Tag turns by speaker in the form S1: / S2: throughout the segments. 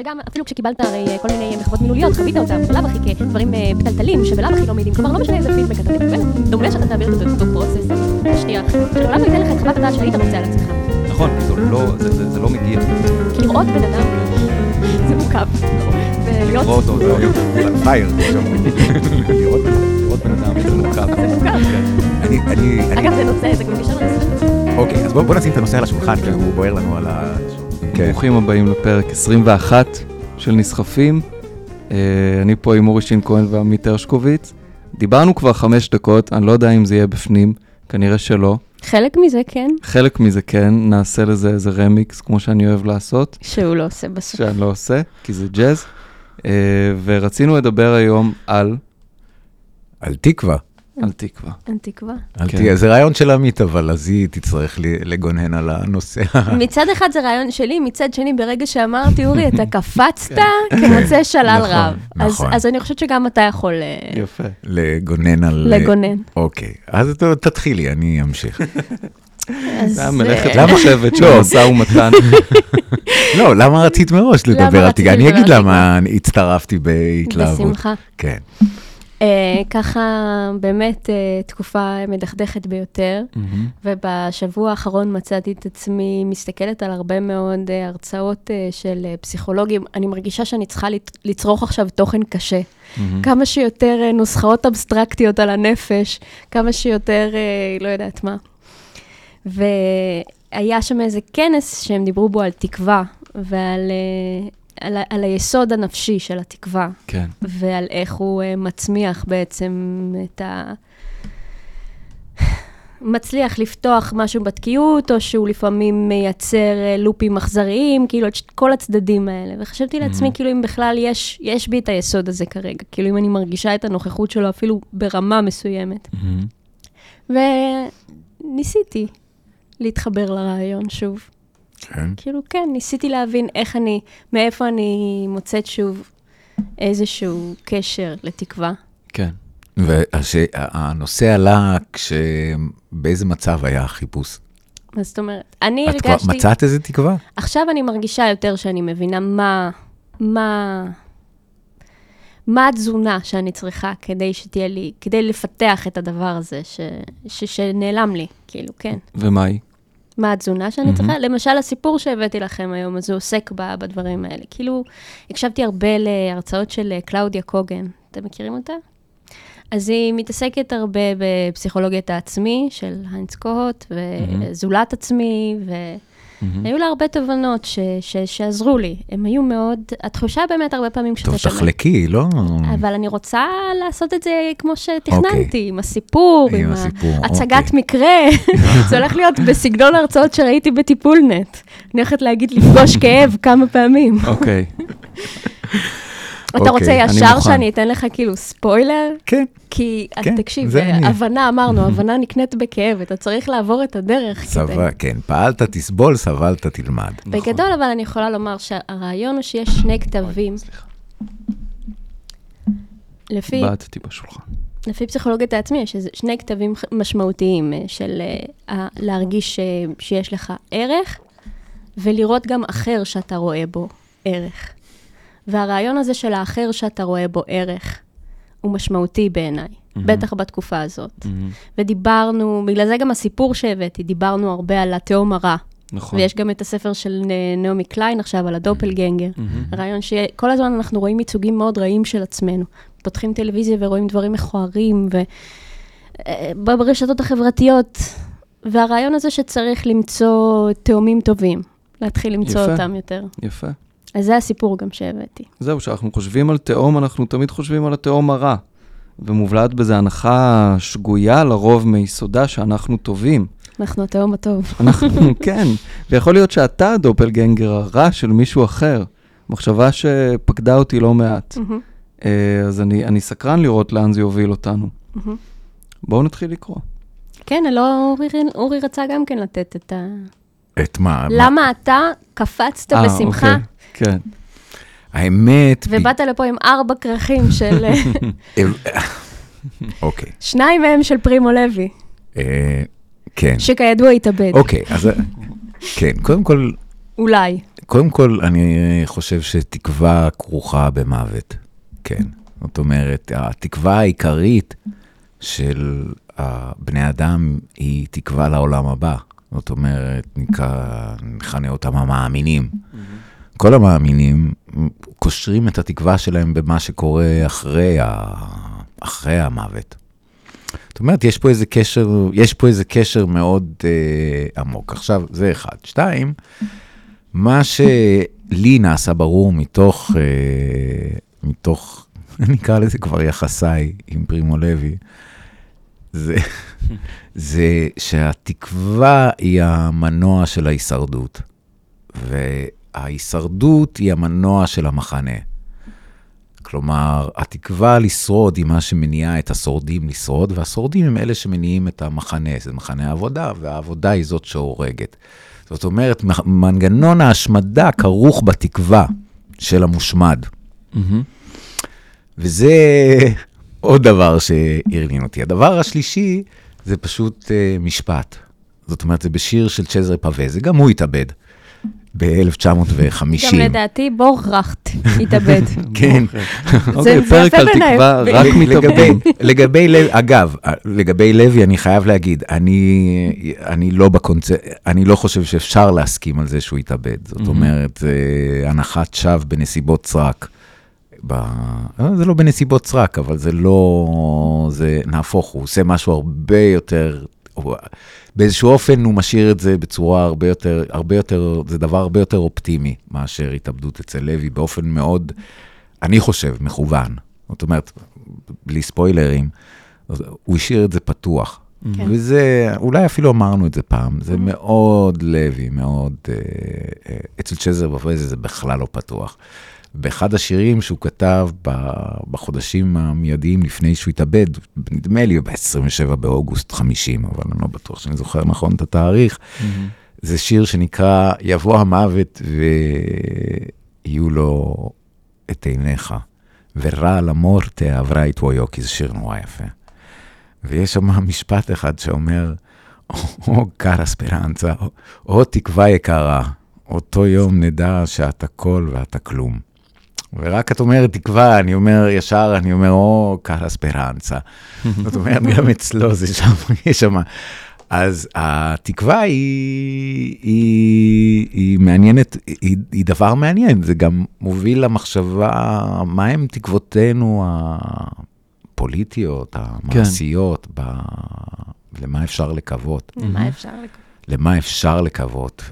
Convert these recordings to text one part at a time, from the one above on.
S1: שגם אפילו כשקיבלת הרי אה, כל מיני מחוות מילוליות, חווית אותם בלאו הכי כדברים אה, פתלתלים שבלאו הכי לא מעידים, כלומר לא משנה איזה פידבק אתה תקבל, דומה שאתה תעביר את אותו פרוסס, תשטיח, שלעולם לא ייתן לך את חוות הדעת שהיית רוצה על עצמך.
S2: נכון, זה לא- זה- לא מגיע.
S1: כי לראות בן אדם זה מורכב. ולהיות...
S2: לקרוא אותו, זה
S3: פייר.
S2: לראות לראות בן אדם זה מורכב.
S1: זה מורכב.
S3: אני, אני, אני,
S1: אגב, זה נושא, זה גם גישה לנושא.
S3: אוקיי, אז בוא בוא נשים את הנושא על השולחן, כי הוא בוער לנו על ה... כן.
S2: ברוכים הבאים לפרק 21 של נסחפים. אה, אני פה עם אורי שין כהן ועמית הרשקוביץ. דיברנו כבר חמש דקות, אני לא יודע אם זה יהיה בפנים, כנראה שלא.
S1: חלק מזה כן,
S2: חלק מזה כן, נעשה לזה איזה רמיקס, כמו שאני אוהב לעשות,
S1: שהוא לא עושה בסוף.
S2: שאני לא עושה, כי זה ג'אז. אה, ורצינו לדבר היום על,
S3: על תקווה.
S2: על תקווה.
S1: אין תקווה.
S3: אל
S2: כן.
S3: תהיה, זה רעיון של עמית, אבל אז היא תצטרך לגונן על הנושא.
S1: מצד אחד זה רעיון שלי, מצד שני, ברגע שאמרתי, אורי, אתה קפצת כמוצא שלל
S3: נכון,
S1: רב. אז-
S3: נכון.
S1: אז אני חושבת שגם אתה יכול אה,
S2: יפה.
S3: לגונן על...
S1: לגונן.
S3: אוקיי, אז ת- תתחילי, אני אמשיך.
S1: אז,
S2: זה היה מלאכת
S1: אה,
S2: מחשבת של
S3: לא.
S2: משא ומתן.
S3: לא, למה רצית מראש לדבר על תקווה? אני אגיד למה הצטרפתי בהתלהבות.
S1: בשמחה.
S3: כן.
S1: אה, ככה באמת אה, תקופה מדכדכת ביותר. ובשבוע האחרון מצאתי את עצמי מסתכלת על הרבה מאוד אה, הרצאות של פסיכולוגים. אני מרגישה שאני צריכה לצרוך עכשיו תוכן קשה. כמה שיותר נוסחאות אבסטרקטיות על הנפש, כמה שיותר, לא יודעת מה. והיה שם איזה כנס שהם דיברו בו על תקווה, ועל על, ה- על היסוד הנפשי של התקווה,
S2: כן.
S1: ועל איך הוא אה, מצמיח בעצם את ה... מצליח לפתוח משהו בתקיעות, או שהוא לפעמים מייצר אה, לופים אכזריים, כאילו את כל הצדדים האלה. וחשבתי לעצמי,
S2: Mhm.
S1: כאילו, אם בכלל יש, יש בי את היסוד הזה כרגע, כאילו, אם אני מרגישה את הנוכחות שלו אפילו ברמה מסוימת.
S2: מהמם.
S1: וניסיתי להתחבר לרעיון שוב.
S3: כן.
S1: כאילו, כן, ניסיתי להבין איך אני, מאיפה אני מוצאת שוב איזשהו קשר לתקווה.
S2: כן.
S3: והנושא עלה כש... באיזה מצב היה החיפוש?
S1: מה זאת אומרת? אני
S3: את כבר
S1: הרגשתי...
S3: מצאת איזה תקווה?
S1: עכשיו אני מרגישה יותר שאני מבינה מה, מה, מה התזונה שאני צריכה כדי שתהיה לי, כדי לפתח את הדבר הזה ש, ש, שנעלם לי, כאילו, כן.
S2: ומה היא?
S1: מה התזונה שאני
S2: מהמם.
S1: צריכה? למשל, הסיפור שהבאתי לכם היום, אז הוא עוסק ב- בדברים האלה. כאילו, הקשבתי הרבה להרצאות של אה, קלאודיה קוגן. אתם מכירים אותה? אז היא מתעסקת הרבה בפסיכולוגיית העצמי של היינץ קוהוט, וזולת עצמי,
S2: מהמם.
S1: והיו לה הרבה תובנות ש- ש- שעזרו לי. הם היו מאוד, התחושה באמת הרבה פעמים כשאתה
S3: טוב,
S1: שומע.
S3: תחלקי, לא?
S1: אבל אני רוצה לעשות את זה כמו שתכננתי,
S3: אוקיי.
S1: עם הסיפור,
S3: עם
S1: עם
S3: הסיפור,
S1: הצגת
S3: אוקיי.
S1: מקרה. זה הולך להיות בסגנון ההרצאות שראיתי בטיפול נט. אני הולכת להגיד לפגוש כאב כמה פעמים.
S2: אוקיי.
S1: אתה
S3: אוקיי,
S1: רוצה ישר. שאני אתן לך כאילו ספוילר?
S3: כן.
S1: כי,
S3: כן,
S1: תקשיב,
S3: זה אני.
S1: הבנה, אמרנו, הבנה נקנית בכאב, אתה צריך לעבור את הדרך. כדי-
S3: סבל, כן, פעלת, תסבול, סבלת, תלמד.
S1: בגדול, אבל אני יכולה לומר שהרעיון הוא שיש שני כתבים. לפי
S2: בעטתי בשולחן.
S1: לפי פסיכולוגיית העצמי, יש שני כתבים משמעותיים אה, של אה, להרגיש אה, שיש לך ערך, ולראות גם אחר שאתה רואה בו ערך. והרעיון הזה של האחר שאתה רואה בו ערך, הוא משמעותי בעיניי,
S2: מהמם.
S1: בטח בתקופה הזאת.
S2: מהמם.
S1: ודיברנו, בגלל זה גם הסיפור שהבאתי, דיברנו הרבה על התהום הרע.
S2: נכון.
S1: ויש גם את הספר של נעמי קליין עכשיו, על הדופלגנגר.
S2: מהמם.
S1: הרעיון שכל הזמן אנחנו רואים ייצוגים מאוד רעים של עצמנו. פותחים טלוויזיה ורואים דברים מכוערים, וברשתות החברתיות. והרעיון הזה שצריך למצוא תאומים טובים, להתחיל למצוא
S2: יפה.
S1: אותם יותר.
S2: יפה.
S1: אז זה הסיפור גם שהבאתי.
S2: זהו, כשאנחנו חושבים על תהום, אנחנו תמיד חושבים על התהום הרע. ומובלעת בזה הנחה שגויה לרוב מיסודה שאנחנו טובים.
S1: אנחנו התהום הטוב.
S2: אנחנו, כן. ויכול להיות שאתה הדופלגנגר הרע של מישהו אחר. מחשבה שפקדה אותי לא מעט. אה, אז אני, אני סקרן לראות לאן זה יוביל אותנו.
S1: מהמם.
S2: בואו נתחיל לקרוא.
S1: כן, לא, אורי, אורי רצה גם כן לתת את ה...
S3: את מה? מה-
S1: למה אתה קפצת
S2: אה,
S1: בשמחה,
S2: אוקיי, כן.
S3: האמת...
S1: ובאת לפה עם ארבע כרכים של...
S3: אוקיי.
S1: שניים מהם של פרימו לוי,
S3: אה, כן.
S1: שכידוע התאבד.
S3: אוקיי, אז... כן, קודם כל,
S1: אולי.
S3: קודם כל, אני חושב שתקווה כרוכה במוות, כן. זאת אומרת, התקווה העיקרית של בני אדם היא תקווה לעולם הבא. זאת אומרת, נכנה אותם המאמינים. Mm-hmm. כל המאמינים קושרים את התקווה שלהם במה שקורה אחרי, ה... אחרי המוות. זאת אומרת, יש פה איזה קשר, יש פה איזה קשר מאוד אה, עמוק. עכשיו, זה אחד. שתיים, מה שלי נעשה ברור מתוך, אה, מתוך, אני אקרא לזה כבר יחסיי עם פרימו לוי, זה, זה שהתקווה היא המנוע של ההישרדות, וההישרדות היא המנוע של המחנה. כלומר, התקווה לשרוד היא מה שמניע את השורדים לשרוד, והשורדים הם אלה שמניעים את המחנה, זה מחנה העבודה, והעבודה היא זאת שהורגת. זאת אומרת, מנגנון ההשמדה כרוך בתקווה של המושמד. Mm-hmm. וזה עוד דבר שהרנין אותי. הדבר השלישי זה פשוט uh, משפט. זאת אומרת, זה בשיר של צ'זרי פאווזה, גם הוא התאבד. ב-1950.
S1: גם לדעתי בורכט התאבד.
S3: כן.
S2: אוקיי, פרק על תקווה, רק מתאבדים.
S3: לגבי לוי, אגב, לגבי לוי, אני חייב להגיד, אני לא בקונצ... אני לא חושב שאפשר להסכים על זה שהוא התאבד. זאת אומרת, זה הנחת שווא בנסיבות סרק. ב... אה, זה לא בנסיבות סרק, אבל זה לא... זה נהפוך, הוא עושה משהו הרבה יותר... באיזשהו אופן הוא משאיר את זה בצורה הרבה יותר, הרבה יותר, זה דבר הרבה יותר אופטימי מאשר התאבדות אצל לוי, באופן מאוד, אני חושב, מכוון. זאת אומרת, בלי ספוילרים, הוא השאיר את זה פתוח. כן. וזה, אולי אפילו אמרנו את זה פעם, זה מאוד לוי, מאוד, אה, אה, אצל צ'זר ופרזה זה בכלל לא פתוח. באחד השירים שהוא כתב בחודשים המיידיים לפני שהוא התאבד, נדמה לי ב-27 באוגוסט 50, אבל אני לא בטוח שאני זוכר נכון את התאריך, mm-hmm. זה שיר שנקרא יבוא המוות ויהיו לו את עיניך, ורע למורטה עברה איתו יוקי, זה שיר נורא יפה. ויש שם משפט אחד שאומר, או קארה ספרנצה, או תקווה יקרה, אותו יום נדע שאתה כל ואתה כלום. ורק את אומרת תקווה, אני אומר ישר, אני אומר, או, קאלה ספרנצה. זאת אומרת, גם אצלו זה שם, יש שם. אז התקווה היא, היא, היא מעניינת, היא, היא דבר מעניין, זה גם מוביל למחשבה, מהם תקוותינו הפוליטיות, המעשיות, כן. ב, למה אפשר לקוות.
S1: למה אפשר לקוות.
S3: למה אפשר לקוות.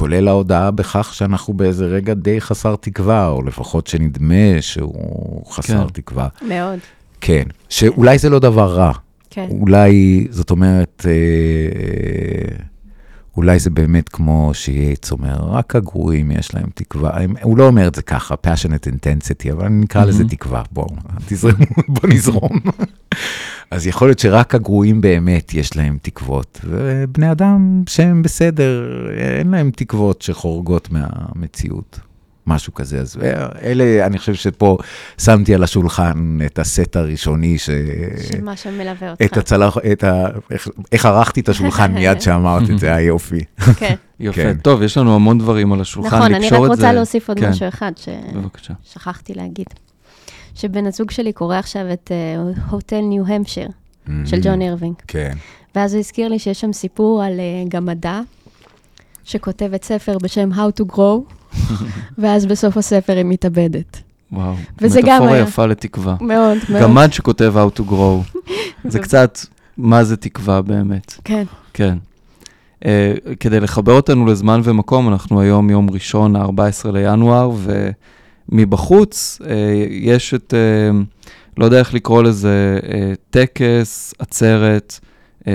S3: אה, כולל ההודעה בכך שאנחנו באיזה רגע די חסר תקווה, או לפחות שנדמה שהוא חסר כן. תקווה.
S1: מאוד.
S3: כן, שאולי זה לא דבר רע.
S1: כן.
S3: אולי, זאת אומרת, אה, אולי זה באמת כמו שייץ אומר, רק הגרועים יש להם תקווה. הוא לא אומר את זה ככה, passionate intensity, אבל אני נקרא mm-hmm. לזה תקווה. בואו, תזרמו, בואו נזרום. אז יכול להיות שרק הגרועים באמת יש להם תקוות, ובני אדם שהם בסדר, אין להם תקוות שחורגות מהמציאות. משהו כזה. אז אלה, אני חושב שפה שמתי על השולחן את הסט הראשוני ש...
S1: של מה שמלווה אותך.
S3: את הצלח, את ה... איך, איך ערכתי את השולחן מיד שאמרת את זה, היה יופי.
S1: כן.
S2: יפה. כן. טוב, יש לנו המון דברים על השולחן,
S1: נכון, אני רק רוצה זה... להוסיף עוד כן. משהו אחד ששכחתי להגיד. שבן הזוג שלי קורא עכשיו את Hotel New Hampshire של ג'ון אירווינג.
S3: כן.
S1: ואז הוא הזכיר לי שיש שם סיפור על אה, גמדה, שכותבת ספר בשם How to Grow, ואז בסוף הספר היא מתאבדת.
S2: וואו, מטאפורה יפה לתקווה.
S1: מאוד, מאוד.
S2: גמד שכותב How to Grow. זה קצת, מה זה תקווה באמת.
S1: כן.
S2: כן. Uh, כדי לחבר אותנו לזמן ומקום, אנחנו היום יום ראשון, ה-14 לינואר, ומבחוץ uh, יש את, uh, לא יודע איך לקרוא לזה, uh, טקס, עצרת, uh,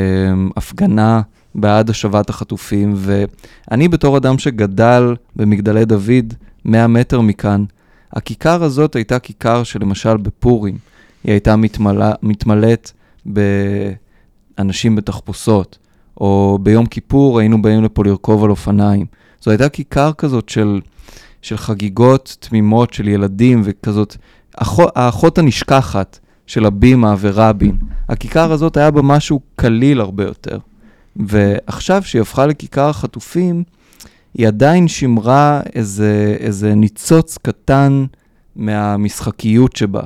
S2: הפגנה בעד השבת החטופים, ואני בתור אדם שגדל במגדלי דוד, 100 מטר מכאן, הכיכר הזאת הייתה כיכר שלמשל בפורים, היא הייתה מתמלא, מתמלאת באנשים בתחפושות, או ביום כיפור היינו באים לפה לרכוב על אופניים. זו הייתה כיכר כזאת של, של חגיגות תמימות של ילדים וכזאת, האחות, האחות הנשכחת של הבימה ורבין. הכיכר הזאת היה בה משהו קליל הרבה יותר. ועכשיו שהיא הפכה לכיכר החטופים, היא עדיין שימרה איזה, איזה ניצוץ קטן מהמשחקיות שבה.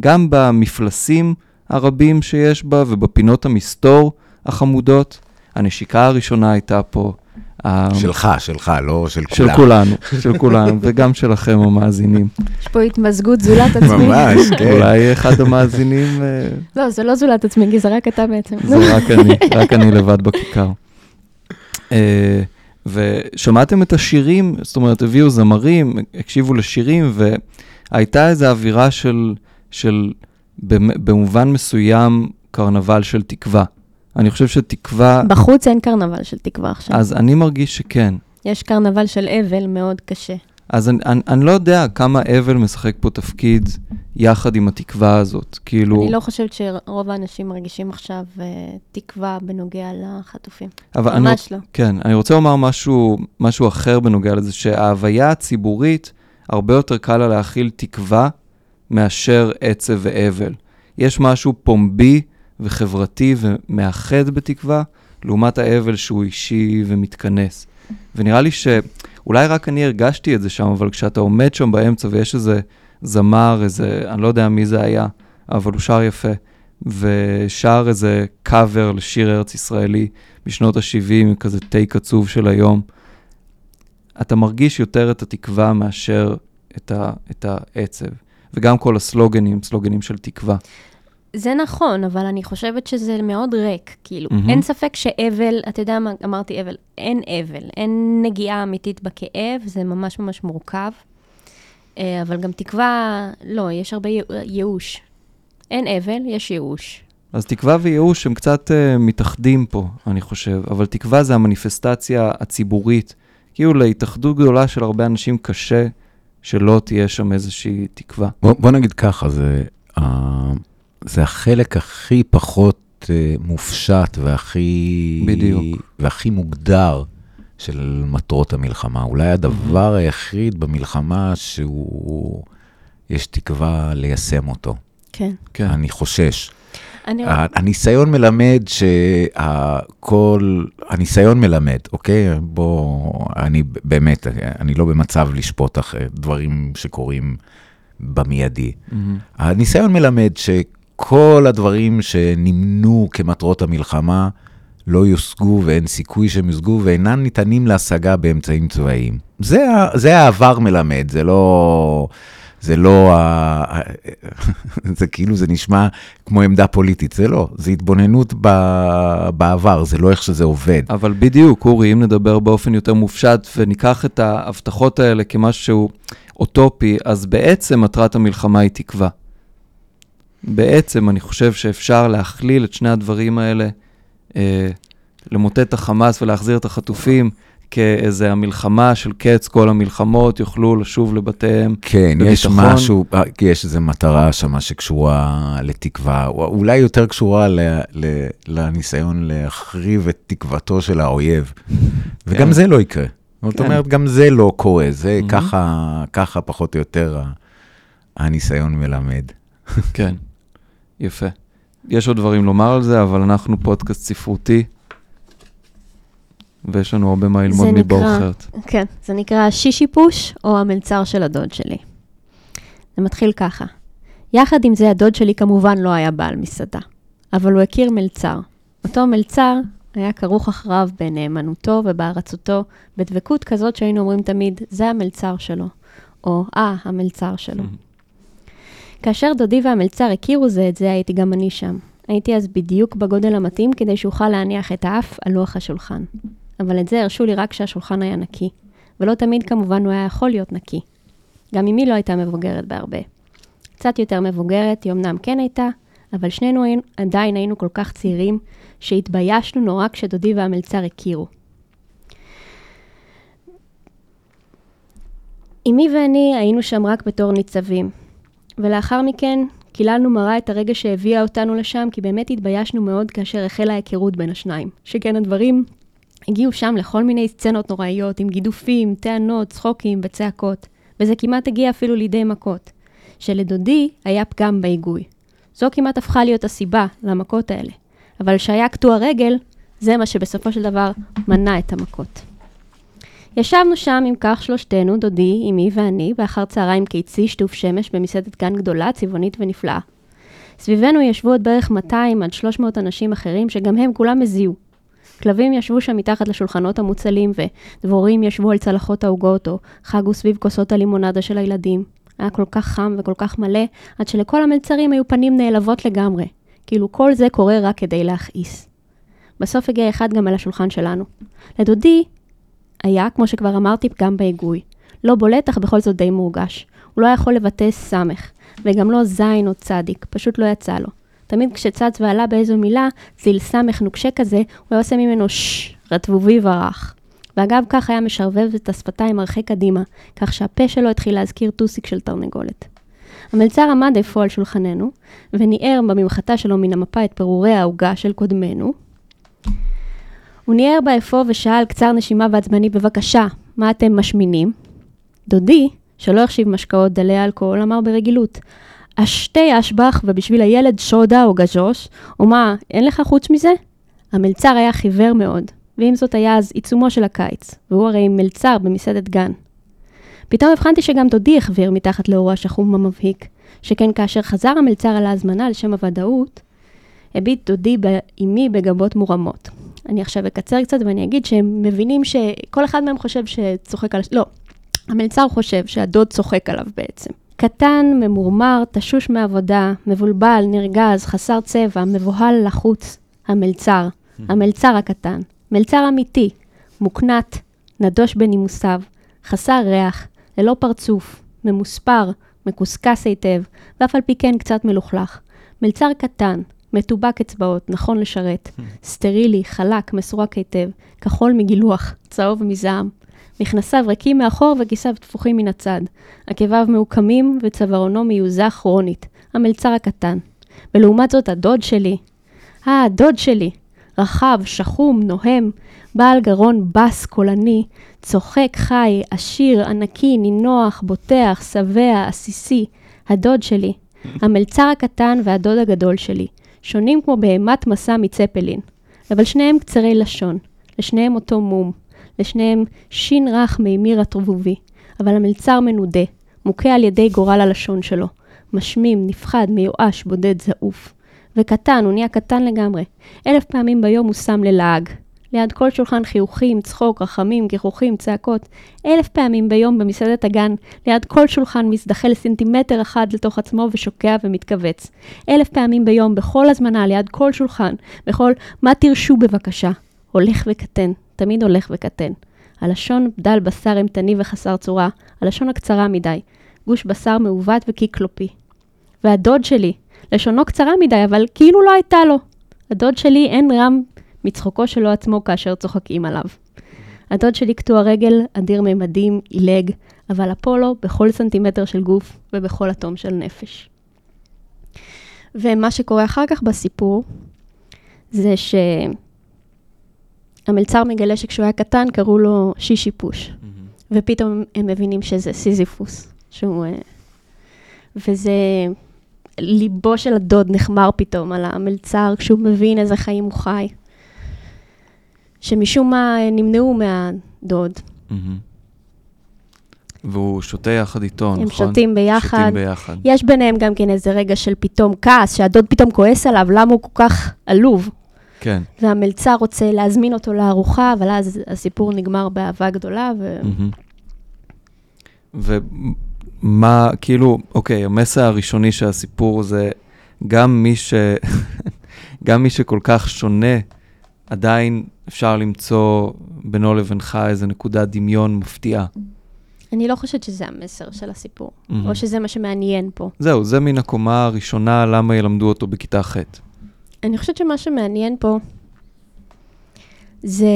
S2: גם במפלסים הרבים שיש בה ובפינות המסתור החמודות. הנשיקה הראשונה הייתה פה.
S3: שלך, שלך, לא של כולם.
S2: של כולנו, של כולנו, וגם שלכם המאזינים.
S1: יש פה התמזגות זולת עצמי.
S3: ממש, כן.
S2: אולי אחד המאזינים... אה,
S1: לא, זה לא זולת עצמי, כי זה רק אתה בעצם.
S2: זה רק אני, רק אני לבד בכיכר. אה, ושמעתם את השירים, זאת אומרת, הביאו זמרים, הקשיבו לשירים, והייתה איזו אווירה של, של במובן מסוים, קרנבל של תקווה. אני חושב שתקווה...
S1: בחוץ אין קרנבל של תקווה עכשיו.
S2: אז אני מרגיש שכן.
S1: יש קרנבל של אבל מאוד קשה.
S2: אז אני, אני, אני לא יודע כמה אבל משחק פה תפקיד יחד עם התקווה הזאת. כאילו...
S1: אני לא חושבת שרוב האנשים מרגישים עכשיו uh, תקווה בנוגע לחטופים.
S2: אבל
S1: ממש
S2: אני,
S1: לא.
S2: כן, אני רוצה לומר משהו, משהו אחר בנוגע לזה, שההוויה הציבורית, הרבה יותר קל לה להכיל תקווה מאשר עצב ואבל. יש משהו פומבי וחברתי ומאחד בתקווה, לעומת האבל שהוא אישי ומתכנס. ונראה לי שאולי רק אני הרגשתי את זה שם, אבל כשאתה עומד שם באמצע ויש איזה זמר, איזה, אני לא יודע מי זה היה, אבל הוא שר יפה, ושר איזה קאבר לשיר ארץ ישראלי בשנות ה-70, כזה טייק עצוב של היום, אתה מרגיש יותר את התקווה מאשר את, ה, את העצב. וגם כל הסלוגנים, סלוגנים של תקווה.
S1: זה נכון, אבל אני חושבת שזה מאוד ריק. כאילו, mm-hmm. אין ספק שאבל, אתה יודע מה, אמרתי אבל, אין אבל, אין נגיעה אמיתית בכאב, זה ממש ממש מורכב. אה, אבל גם תקווה, לא, יש הרבה ייאוש. אין אבל, יש ייאוש.
S2: אז תקווה וייאוש הם קצת uh, מתאחדים פה, אני חושב, אבל תקווה זה המניפסטציה הציבורית. כאילו להתאחדות גדולה של הרבה אנשים קשה שלא תהיה שם איזושהי תקווה.
S3: בוא, בוא נגיד ככה, זה... Uh... זה החלק הכי פחות uh, מופשט והכי...
S2: בדיוק.
S3: והכי מוגדר של מטרות המלחמה. אולי הדבר היחיד במלחמה שהוא... יש תקווה ליישם אותו.
S1: כן.
S2: כן.
S3: אני חושש.
S1: אני...
S3: הניסיון מלמד שהכל, הניסיון מלמד, אוקיי? בוא, אני באמת, אני לא במצב לשפוט אחרי דברים שקורים במיידי. Mm-hmm. הניסיון מלמד ש... כל הדברים שנמנו כמטרות המלחמה לא יושגו ואין סיכוי שהם יושגו ואינם ניתנים להשגה באמצעים צבאיים. זה, זה העבר מלמד, זה לא... זה לא, זה כאילו, זה נשמע כמו עמדה פוליטית, זה לא, זה התבוננות ב, בעבר, זה לא איך שזה עובד.
S2: אבל בדיוק, אורי, אם נדבר באופן יותר מופשט וניקח את ההבטחות האלה כמשהו אוטופי, אז בעצם מטרת המלחמה היא תקווה. בעצם אני חושב שאפשר להכליל את שני הדברים האלה, אה, למוטט את החמאס ולהחזיר את החטופים, כאיזה המלחמה של קץ כל המלחמות, יוכלו לשוב לבתיהם
S3: כן, בביטחון. יש משהו, אה, יש איזו מטרה שם שקשורה לתקווה, אולי יותר קשורה ל, ל, לניסיון להחריב את תקוותו של האויב. וגם כן. זה לא יקרה. כן. זאת אומרת, גם זה לא קורה, זה mm-hmm. ככה, ככה פחות או יותר הניסיון מלמד.
S2: כן. יפה. יש עוד דברים לומר על זה, אבל אנחנו פודקאסט ספרותי, ויש לנו הרבה מה ללמוד מבור אחרת.
S1: כן, זה נקרא השישיפוש או המלצר של הדוד שלי. זה מתחיל ככה. יחד עם זה, הדוד שלי כמובן לא היה בעל מסעדה, אבל הוא הכיר מלצר. אותו מלצר היה כרוך אחריו בנאמנותו ובהרצותו, בדבקות כזאת שהיינו אומרים תמיד, זה המלצר שלו, או אה, המלצר שלו. Mm-hmm. כאשר דודי והמלצר הכירו זה את זה, הייתי גם אני שם. הייתי אז בדיוק בגודל המתאים כדי שאוכל להניח את האף על לוח השולחן. אבל את זה הרשו לי רק כשהשולחן היה נקי. ולא תמיד כמובן הוא היה יכול להיות נקי. גם אמי לא הייתה מבוגרת בהרבה. קצת יותר מבוגרת, היא אמנם כן הייתה, אבל שנינו עדיין היינו כל כך צעירים, שהתביישנו נורא כשדודי והמלצר הכירו. אמי ואני היינו שם רק בתור ניצבים, ולאחר מכן קיללנו מרה את הרגע שהביאה אותנו לשם, כי באמת התביישנו מאוד כאשר החלה ההיכרות בין השניים. שכן הדברים הגיעו שם לכל מיני סצנות נוראיות, עם גידופים, טענות, צחוקים וצעקות, וזה כמעט הגיע אפילו לידי מכות. שלדודי היה פגם בהיגוי. זו כמעט הפכה להיות הסיבה למכות האלה. אבל כשהיה קטוע רגל, זה מה שבסופו של דבר מנע את המכות. ישבנו שם עם כך שלושתנו, דודי, אמי ואני, באחר צהריים קיצי, שטוף שמש, במסעדת גן גדולה, צבעונית ונפלאה. סביבנו ישבו עוד בערך 200 עד 300 אנשים אחרים, שגם הם כולם הזיעו. כלבים ישבו שם מתחת לשולחנות המוצלים, ודבורים ישבו על צלחות העוגות, או חגו סביב כוסות הלימונדה של הילדים. היה כל כך חם וכל כך מלא, עד שלכל המלצרים היו פנים נעלבות לגמרי. כאילו כל זה קורה רק כדי להכעיס. בסוף הגיע אחד גם אל השולחן שלנו. לדודי היה, כמו שכבר אמרתי, פגם בהיגוי. לא בולט, אך בכל זאת די מורגש. הוא לא יכול לבטא סמך, וגם לא זין או צדיק, פשוט לא יצא לו. תמיד כשצץ ועלה באיזו מילה, ציל סמך נוקשה כזה, הוא היה עושה ממנו ששש, רטבובי ורח. ואגב, כך היה משרבב את השפתיים הרחק קדימה, כך שהפה שלו התחיל להזכיר טוסיק של תרנגולת. המלצר עמד אפוא על שולחננו, וניער בממחטה שלו מן המפה את פירורי העוגה של קודמנו. הוא ניער באפוא ושאל קצר נשימה ועצבני, בבקשה, מה אתם משמינים? דודי, שלא החשיב משקאות דלי אלכוהול, אמר ברגילות, אשתי אשבח ובשביל הילד שודה או גז'וש, ומה, אין לך חוץ מזה? המלצר היה חיוור מאוד, ועם זאת היה אז עיצומו של הקיץ, והוא הרי מלצר במסעדת גן. פתאום הבחנתי שגם דודי החביר מתחת לאורו השחום המבהיק, שכן כאשר חזר המלצר על ההזמנה לשם הוודאות, הביט דודי באימי בגבות מורמות. אני עכשיו אקצר קצת ואני אגיד שהם מבינים שכל אחד מהם חושב שצוחק על... לא, המלצר חושב שהדוד צוחק עליו בעצם. קטן, ממורמר, תשוש מעבודה, מבולבל, נרגז, חסר צבע, מבוהל לחוץ, המלצר, המלצר הקטן, מלצר אמיתי, מוקנט, נדוש בנימוסיו, חסר ריח, ללא פרצוף, ממוספר, מקוסקס היטב, ואף על פי כן קצת מלוכלך. מלצר קטן, מטובק אצבעות, נכון לשרת, סטרילי, חלק, מסורק היטב, כחול מגילוח, צהוב מזעם. מכנסיו ריקים מאחור וכיסיו תפוחים מן הצד. עקביו מעוקמים וצווארונו מיוזע כרונית. המלצר הקטן. ולעומת זאת הדוד שלי. אה, הדוד שלי. רחב, שחום, נוהם, בעל גרון בס קולני, צוחק חי, עשיר, ענקי, נינוח, בוטח, שבע, עסיסי. הדוד שלי. המלצר הקטן והדוד הגדול שלי. שונים כמו בהמת מסע מצפלין. אבל שניהם קצרי לשון. לשניהם אותו מום. לשניהם שין רך מימי רטרבובי, אבל המלצר מנודה, מוכה על ידי גורל הלשון שלו. משמים, נפחד, מיואש, בודד, זעוף. וקטן, הוא נהיה קטן לגמרי. אלף פעמים ביום הוא שם ללעג. ליד כל שולחן חיוכים, צחוק, רחמים, גיחוכים, צעקות. אלף פעמים ביום במסעדת הגן, ליד כל שולחן מזדחל סנטימטר אחד לתוך עצמו ושוקע ומתכווץ. אלף פעמים ביום, בכל הזמנה, ליד כל שולחן, בכל מה תרשו בבקשה. הולך וקטן, תמיד הולך וקטן. הלשון בדל בשר אימתני וחסר צורה, הלשון הקצרה מדי, גוש בשר מעוות וקיקלופי. והדוד שלי, לשונו קצרה מדי, אבל כאילו לא הייתה לו. הדוד שלי אין רם מצחוקו שלו עצמו כאשר צוחקים עליו. הדוד שלי קטוע רגל, אדיר ממדים, עילג, אבל אפולו בכל סנטימטר של גוף ובכל אטום של נפש. ומה שקורה אחר כך בסיפור, זה ש... המלצר מגלה שכשהוא היה קטן קראו לו שישי פוש, ופתאום הם מבינים שזה סיזיפוס, שהוא... אה, וזה... ליבו של הדוד נחמר פתאום על המלצר כשהוא מבין איזה חיים הוא חי. שמשום מה נמנעו מהדוד.
S2: והוא שותה יחד איתו, נכון?
S1: הם שותים ביחד.
S2: שותים ביחד.
S1: יש ביניהם גם כן איזה רגע של פתאום כעס, שהדוד פתאום כועס עליו, למה הוא כל כך עלוב.
S2: כן.
S1: והמלצר רוצה להזמין אותו לארוחה, אבל אז הסיפור נגמר באהבה גדולה. ו...
S2: ומה, כאילו, אוקיי, המסר הראשוני של הסיפור זה גם מי, ש... גם מי שכל כך שונה, עדיין אפשר למצוא בינו לבינך איזה נקודת דמיון מפתיעה.
S1: אני לא חושבת שזה המסר של הסיפור, mm-hmm. או שזה מה שמעניין פה.
S2: זהו, זה מן הקומה הראשונה, למה ילמדו אותו בכיתה ח'.
S1: אני חושבת שמה שמעניין פה זה...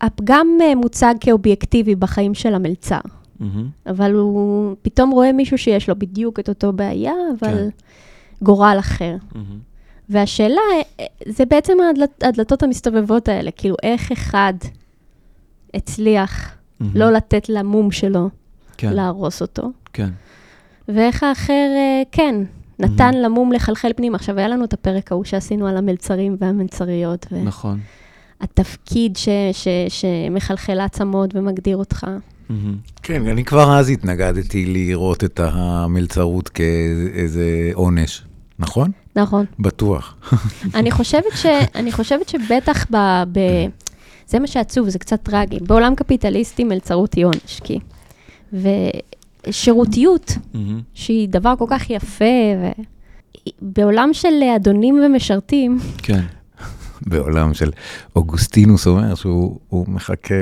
S1: הפגם אה, מוצג כאובייקטיבי בחיים של המלצר, mm-hmm. אבל הוא פתאום רואה מישהו שיש לו בדיוק את אותו בעיה, אבל כן. גורל אחר. Mm-hmm. והשאלה, אה, זה בעצם הדלת, הדלתות המסתובבות האלה, כאילו איך אחד הצליח mm-hmm. לא לתת למום שלו כן. להרוס אותו.
S2: כן.
S1: ואיך האחר, אה, כן, נתן mm-hmm. למום לחלחל פנים. עכשיו, היה לנו את הפרק ההוא שעשינו על המלצרים והמלצריות. ו...
S2: נכון.
S1: התפקיד ש, ש, שמחלחל לעצמות ומגדיר אותך.
S3: כן, אני כבר אז התנגדתי לראות את המלצרות כאיזה עונש, נכון?
S1: נכון.
S3: בטוח.
S1: אני חושבת, ש, אני חושבת שבטח ב, ב... זה מה שעצוב, זה קצת טרגי. בעולם קפיטליסטי מלצרות היא עונש, כי... ושירותיות. שהיא דבר כל כך יפה, ו... בעולם של אדונים ומשרתים,
S2: כן.
S3: בעולם של אוגוסטינוס אומר שהוא הוא מחכה,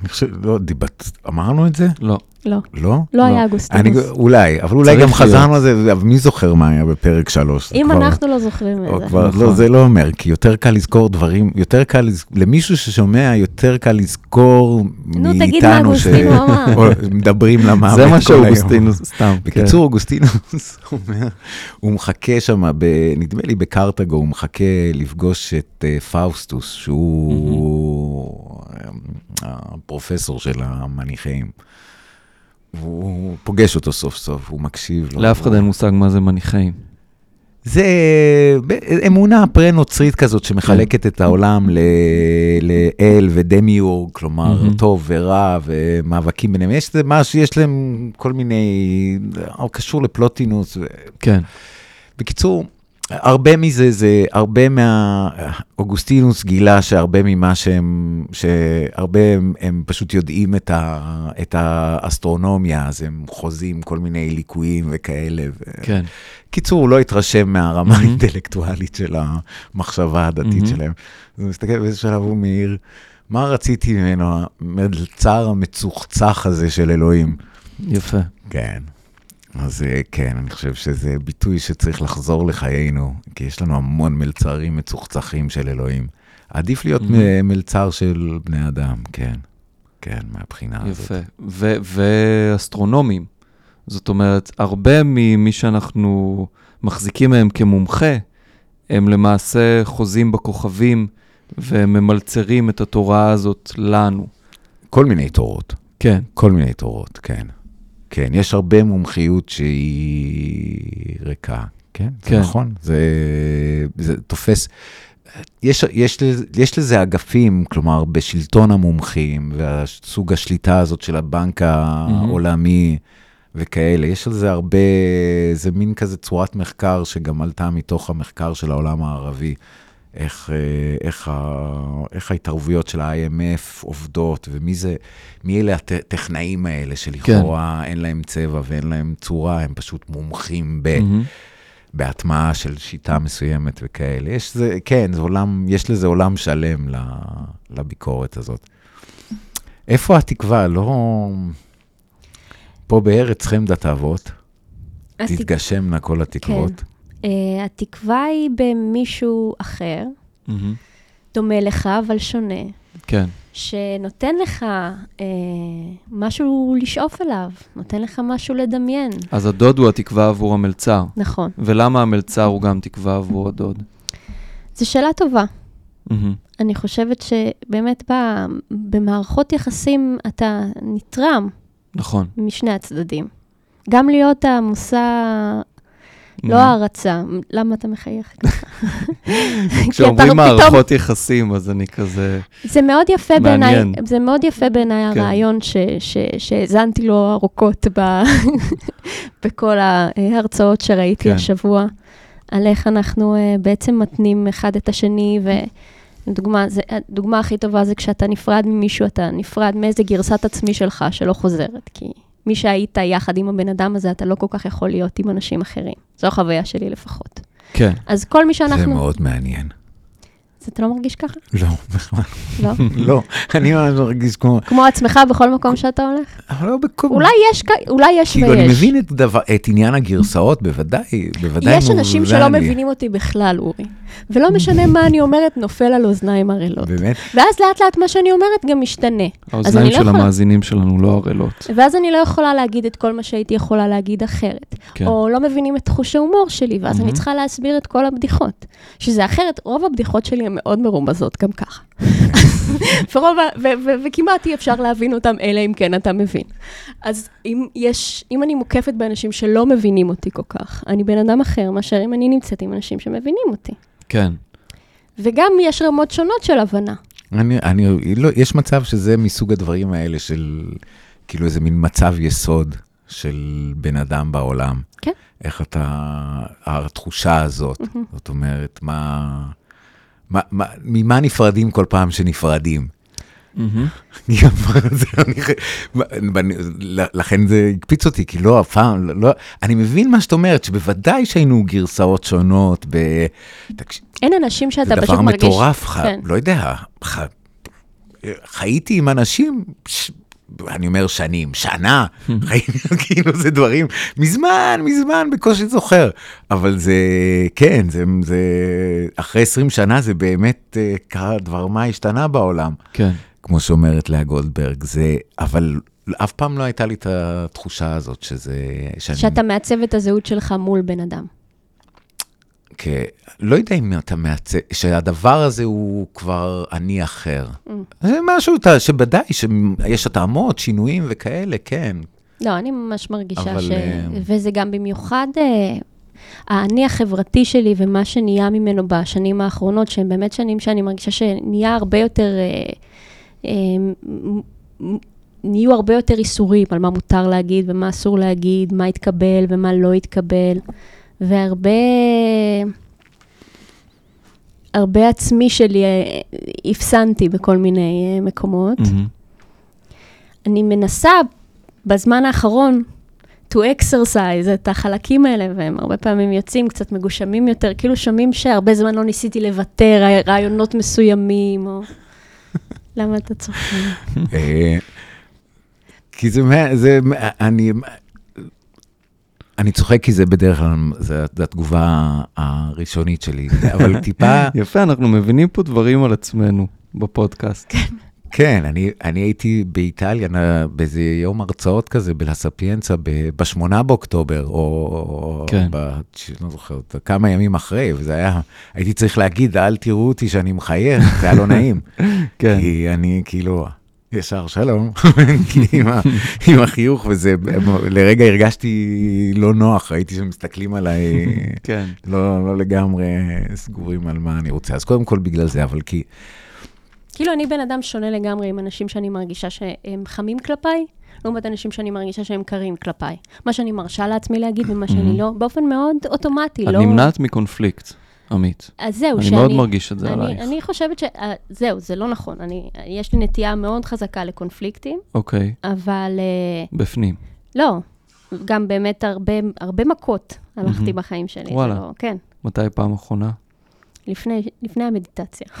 S3: אני חושב, לא, דיבת, אמרנו את זה?
S2: לא.
S1: לא,
S3: לא?
S1: לא היה אגוסטינוס.
S3: אני, אולי, אבל אולי גם. חזרנו על זה, אבל מי זוכר מה היה בפרק שלוש?
S1: אם
S3: כבר-
S1: אנחנו לא זוכרים את זה.
S3: כבר,
S2: נכון.
S3: לא, זה לא אומר, כי יותר קל לזכור דברים, יותר קל, לז- למישהו ששומע, יותר קל לזכור
S1: נו, תגיד מה
S3: מאיתנו
S1: אגוסטינו אמר.
S3: או מדברים למוות
S2: זה מה
S3: כל היום.
S2: שאוגוסטינוס, סתם. כן.
S3: בקיצור, אוגוסטינוס אומר, הוא מחכה שם, ב- נדמה לי בקרתגו, הוא מחכה לפגוש את אה, פאוסטוס, שהוא אה, הפרופסור של המניחאים. והוא פוגש אותו סוף סוף, הוא מקשיב לו.
S2: לאף אחד אין מושג מה זה מניחאים.
S3: זה אמונה פרה-נוצרית כזאת שמחלקת את העולם לאל ודמיורג, כלומר. טוב ורע ומאבקים ביניהם. יש לזה משהו, יש להם כל מיני, אה, קשור לפלוטינוס.
S2: כן.
S3: בקיצור, הרבה מזה, זה הרבה מה... אוגוסטינוס גילה שהרבה ממה שהם, שהרבה הם, הם פשוט יודעים את, ה, את האסטרונומיה, אז הם חוזים כל מיני ליקויים וכאלה. ו...
S2: כן.
S3: קיצור, הוא לא התרשם מהרמה
S2: מהמם.
S3: האינטלקטואלית של המחשבה הדתית
S2: מהמם.
S3: שלהם. אז הוא מסתכל באיזה שלב, הוא מעיר, מה רציתי ממנו, המלצר המצוחצח הזה של אלוהים.
S2: יפה.
S3: כן. אז אה, כן, אני חושב שזה ביטוי שצריך לחזור לחיינו, כי יש לנו המון מלצרים מצוחצחים של אלוהים. עדיף להיות
S2: Mhm.
S3: מ- מלצר של בני אדם, כן. כן, מהבחינה הזאת.
S2: יפה. ואסטרונומים. זאת אומרת, הרבה ממי שאנחנו מחזיקים מהם כמומחה, הם למעשה חוזים בכוכבים וממלצרים את התורה הזאת לנו.
S3: כל מיני תורות.
S2: כן.
S3: כל מיני תורות, כן. כן, יש הרבה מומחיות שהיא ריקה, כן? זה
S2: כן.
S3: נכון, זה, זה תופס, יש, יש, יש לזה אגפים, כלומר, בשלטון המומחים, והסוג השליטה הזאת של הבנק העולמי וכאלה, יש על זה הרבה, זה מין כזה צורת מחקר שגם עלתה מתוך המחקר של העולם הערבי. איך, אה, איך, ה, איך ההתערבויות של ה-IMF עובדות, ומי זה, מי אלה הטכנאים האלה שלכאורה כן. אין להם צבע ואין להם צורה, הם פשוט מומחים ב,
S2: מהמם.
S3: בהטמעה של שיטה מסוימת וכאלה. יש זה, כן, זה עולם, יש לזה עולם שלם לביקורת הזאת. איפה התקווה? לא... פה בארץ חמדת אבות, תתגשמנה כל התקוות.
S1: אה, התקווה היא במישהו אחר,
S2: מהמם.
S1: דומה לך, אבל שונה,
S2: כן.
S1: שנותן לך אה, משהו לשאוף אליו, נותן לך משהו לדמיין.
S2: אז הדוד הוא התקווה עבור המלצר.
S1: נכון.
S2: ולמה המלצר הוא גם תקווה עבור הדוד?
S1: זו שאלה טובה.
S2: מהמם.
S1: אני חושבת שבאמת ב, במערכות יחסים אתה נתרם
S2: נכון.
S1: משני הצדדים. גם להיות המושא, לא. הערצה. למה אתה מחייך ככה?
S2: כשאומרים מערכות יחסים, אז אני כזה...
S1: זה מאוד יפה בעיניי. זה מאוד יפה בעיניי
S2: כן.
S1: הרעיון שהאזנתי לו ארוכות בכל ההרצאות שראיתי
S2: כן.
S1: השבוע, על איך אנחנו אה, בעצם מתנים אחד את השני, ודוגמה, זה, הדוגמה הכי טובה זה כשאתה נפרד ממישהו, אתה נפרד מאיזה גרסת עצמי שלך שלא חוזרת, כי מי שהיית יחד עם הבן אדם הזה, אתה לא כל כך יכול להיות עם אנשים אחרים. זו החוויה שלי לפחות.
S2: כן.
S1: אז כל מי
S3: זה
S1: שאנחנו...
S3: מאוד מעניין.
S1: אז אתה לא מרגיש ככה?
S3: לא, בכלל.
S1: לא?
S3: לא, אני ממש מרגיש כמו,
S1: כמו עצמך בכל מקום שאתה הולך?
S3: אבל לא בכל...
S1: אולי יש, אולי יש
S3: כאילו, אני. מבין את, דבר, את עניין הגרסאות, בוודאי, בוודאי
S1: יש אנשים שלא
S3: לי.
S1: מבינים אותי בכלל, אורי. ולא משנה מה אני אומרת, נופל על אוזניים ערלות.
S3: באמת?
S1: ואז לאט לאט מה שאני אומרת גם משתנה.
S2: האוזניים
S1: אני לא
S2: של
S1: יכולה-
S2: המאזינים שלנו לא ערלות.
S1: ואז אני לא יכולה להגיד את כל מה שהייתי יכולה להגיד אחרת.
S2: כן.
S1: או לא מבינים את חוש ההומור שלי, ואז אני
S2: מהמם.
S1: צריכה להסביר את כל הבדיחות. שזה אחרת, רוב הבדיחות שלי הן מאוד מרומזות גם ככה. ורוב, וכמעט אי אפשר להבין אותם, אלא אם כן אתה מבין. אז אם יש, אם אני מוקפת באנשים שלא מבינים אותי כל כך, אני בן אדם אחר מאשר אם אני נמצאת עם אנשים שמבינים אותי.
S2: כן.
S1: וגם יש רמות שונות של הבנה.
S3: אני, אני, לא, יש מצב שזה מסוג הדברים האלה של, כאילו איזה מין מצב יסוד של בן אדם בעולם.
S1: כן.
S3: איך אתה, התחושה הזאת, זאת אומרת, מה, מה, מה, ממה נפרדים כל פעם שנפרדים? זה, ואני- לכן זה הקפיץ אותי, כי לא, אף פעם, לא, אני מבין מה שאת אומרת, שבוודאי שהיינו גרסאות שונות, ב...
S1: אין אנשים שאתה
S3: זה
S1: פשוט
S3: דבר
S1: מרגיש...
S3: מטורף, ח...
S1: כן.
S3: לא יודע. חייתי עם אנשים. אני אומר שנים, שנה, חייתי, כאילו זה דברים, מזמן, מזמן, בקושי זוכר, אבל זה, כן, זה, זה, אחרי 20 שנה זה באמת אה, קרה דבר מה השתנה בעולם,
S2: כן.
S3: כמו שאומרת לאה גולדברג, זה, אבל אף פעם לא הייתה לי את התחושה הזאת שזה, שאני,
S1: שאתה מעצב את הזהות שלך מול בן אדם.
S3: כ... לא יודע אם אתה מעצב, שהדבר הזה הוא כבר אני אחר.
S1: Mm.
S3: זה משהו שבוודאי שיש התאמות, שינויים וכאלה, כן.
S1: לא, אני ממש מרגישה
S3: אבל,
S1: ש...
S3: אה,
S1: וזה גם במיוחד אה, האני החברתי שלי ומה שנהיה ממנו בשנים האחרונות, שהן באמת שנים שאני מרגישה שנהיה הרבה יותר... מ- נהיו הרבה יותר איסורים על מה מותר להגיד ומה אסור להגיד, מה יתקבל ומה לא יתקבל, והרבה... הרבה עצמי שלי אה, אפסנתי בכל מיני אה, מקומות. אני מנסה בזמן האחרון to exercise את החלקים האלה, והם הרבה פעמים יוצאים קצת מגושמים יותר, כאילו שומעים שהרבה זמן לא ניסיתי לוותר רעי- רעיונות מסוימים, או... למה אתה צוחק?
S3: אה, כי זה, זה, אני, אני צוחק כי זה בדרך כלל, זו התגובה הראשונית שלי, אבל טיפה,
S2: יפה, אנחנו מבינים פה דברים על עצמנו בפודקאסט.
S3: כן, אני, אני הייתי באיטליה באיזה יום הרצאות כזה בלספיאנצה ב-8 באוקטובר, או...
S2: כן.
S3: ב, לא זוכר, כמה ימים אחרי, וזה היה, הייתי צריך להגיד, אל תראו אותי שאני מחייך, זה היה לא נעים.
S2: כן.
S3: כי אני כאילו, ישר שלום, עם, ה, עם החיוך, וזה, לרגע הרגשתי לא נוח, ראיתי שמסתכלים עליי,
S2: כן.
S3: לא, לא לגמרי סגורים על מה אני רוצה. אז קודם כל בגלל זה, אבל כי...
S1: כאילו, אני בן אדם שונה לגמרי עם אנשים שאני מרגישה שהם חמים כלפיי, לעומת אנשים שאני מרגישה שהם קרים כלפיי. מה שאני מרשה לעצמי להגיד ומה שאני לא, באופן מאוד אוטומטי,
S2: את
S1: לא...
S2: נמנעת מקונפליקט, עמית.
S1: אז זהו,
S2: אני
S1: שאני...
S2: מאוד מרגיש את זה
S1: אני,
S2: עלייך.
S1: אני חושבת ש... אה, זהו, זה לא נכון. אני, יש לי נטייה מאוד חזקה לקונפליקטים,
S2: אוקיי,
S1: אבל אה,
S2: בפנים.
S1: לא, גם באמת הרבה, הרבה מכות הלכתי
S2: מהמם.
S1: בחיים שלי.
S2: וואלה.
S1: לא, כן,
S2: מתי פעם אחרונה?
S1: לפני, לפני המדיטציה.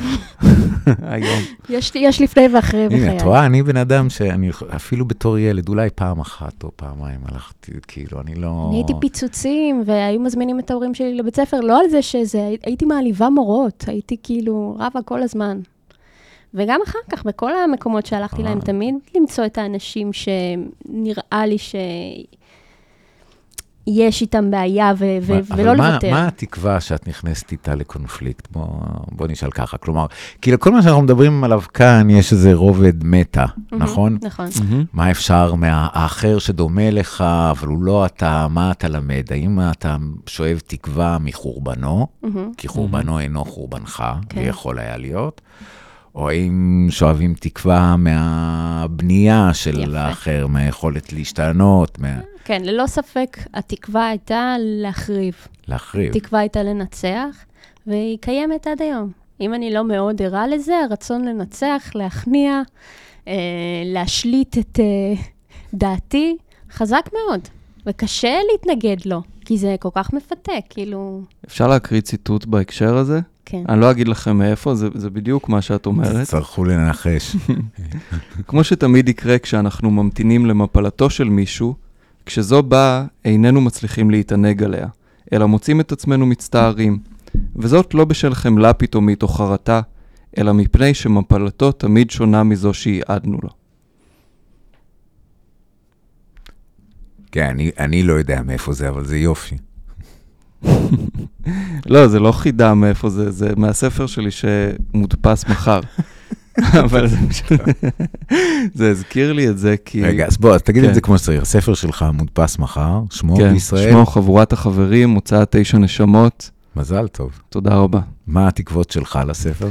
S2: היום.
S1: יש, יש לפני ואחרי בחיי.
S3: הנה, את רואה, אני בן אדם שאני, אפילו בתור ילד, אולי פעם אחת או פעמיים הלכתי, כאילו, אני לא...
S1: אני הייתי פיצוצים, והיו מזמינים את ההורים שלי לבית ספר, לא על זה שזה, הייתי מעליבה מורות, הייתי כאילו רבה כל הזמן. וגם אחר כך, בכל המקומות שהלכתי להם,
S3: אה.
S1: תמיד למצוא את האנשים שנראה לי שיש איתם בעיה, ו- ו-
S3: מה-
S1: ולא
S3: אבל מה-
S1: לוותר.
S3: מה התקווה שאת נכנסת איתה לקונפליקט? בוא, בוא נשאל ככה. כלומר, כאילו, כל מה שאנחנו מדברים עליו כאן, יש איזה רובד מטה,
S1: מהמם,
S3: נכון?
S1: נכון.
S2: מהמם.
S3: מה אפשר מהאחר שדומה לך, אבל הוא לא אתה, מה אתה למד? האם אתה שואב תקווה מחורבנו,
S1: מהמם.
S3: כי חורבנו אינו חורבנך,
S1: כן.
S3: ויכול היה להיות, או האם שואבים תקווה מהבנייה של
S1: יפה.
S3: האחר, מהיכולת להשתנות, מה...
S1: כן, ללא ספק, התקווה הייתה להחריב.
S3: להחריב.
S1: התקווה הייתה לנצח, והיא קיימת עד היום. אם אני לא מאוד ערה לזה, הרצון לנצח, להכניע, אה, להשליט את אה, דעתי, חזק מאוד. וקשה להתנגד לו, כי זה כל כך מפתה, כאילו,
S2: אפשר להקריא ציטוט בהקשר הזה?
S1: כן.
S2: אני לא אגיד לכם מאיפה, זה, זה בדיוק מה שאת אומרת.
S3: תצטרכו לנחש.
S2: כמו שתמיד יקרה כשאנחנו ממתינים למפלתו של מישהו, כשזו באה, איננו מצליחים להתענג עליה, אלא מוצאים את עצמנו מצטערים. וזאת לא בשל חמלה פתאומית או חרטה, אלא מפני שמפלתו תמיד שונה מזו שייעדנו לו.
S3: כן, אני, אני לא יודע מאיפה זה, אבל זה יופי.
S2: לא, זה לא חידה מאיפה זה, זה מהספר שלי שמודפס מחר. אבל זה, הזכיר לי את זה כי...
S3: רגע, אז בוא, אז תגיד
S2: כן.
S3: את זה כמו שצריך. הספר שלך מודפס מחר, שמו
S2: כן,
S3: בישראל.
S2: שמו חבורת החברים, הוצאת תשע נשמות,
S3: מזל טוב.
S2: תודה רבה.
S3: מה התקוות שלך לספר?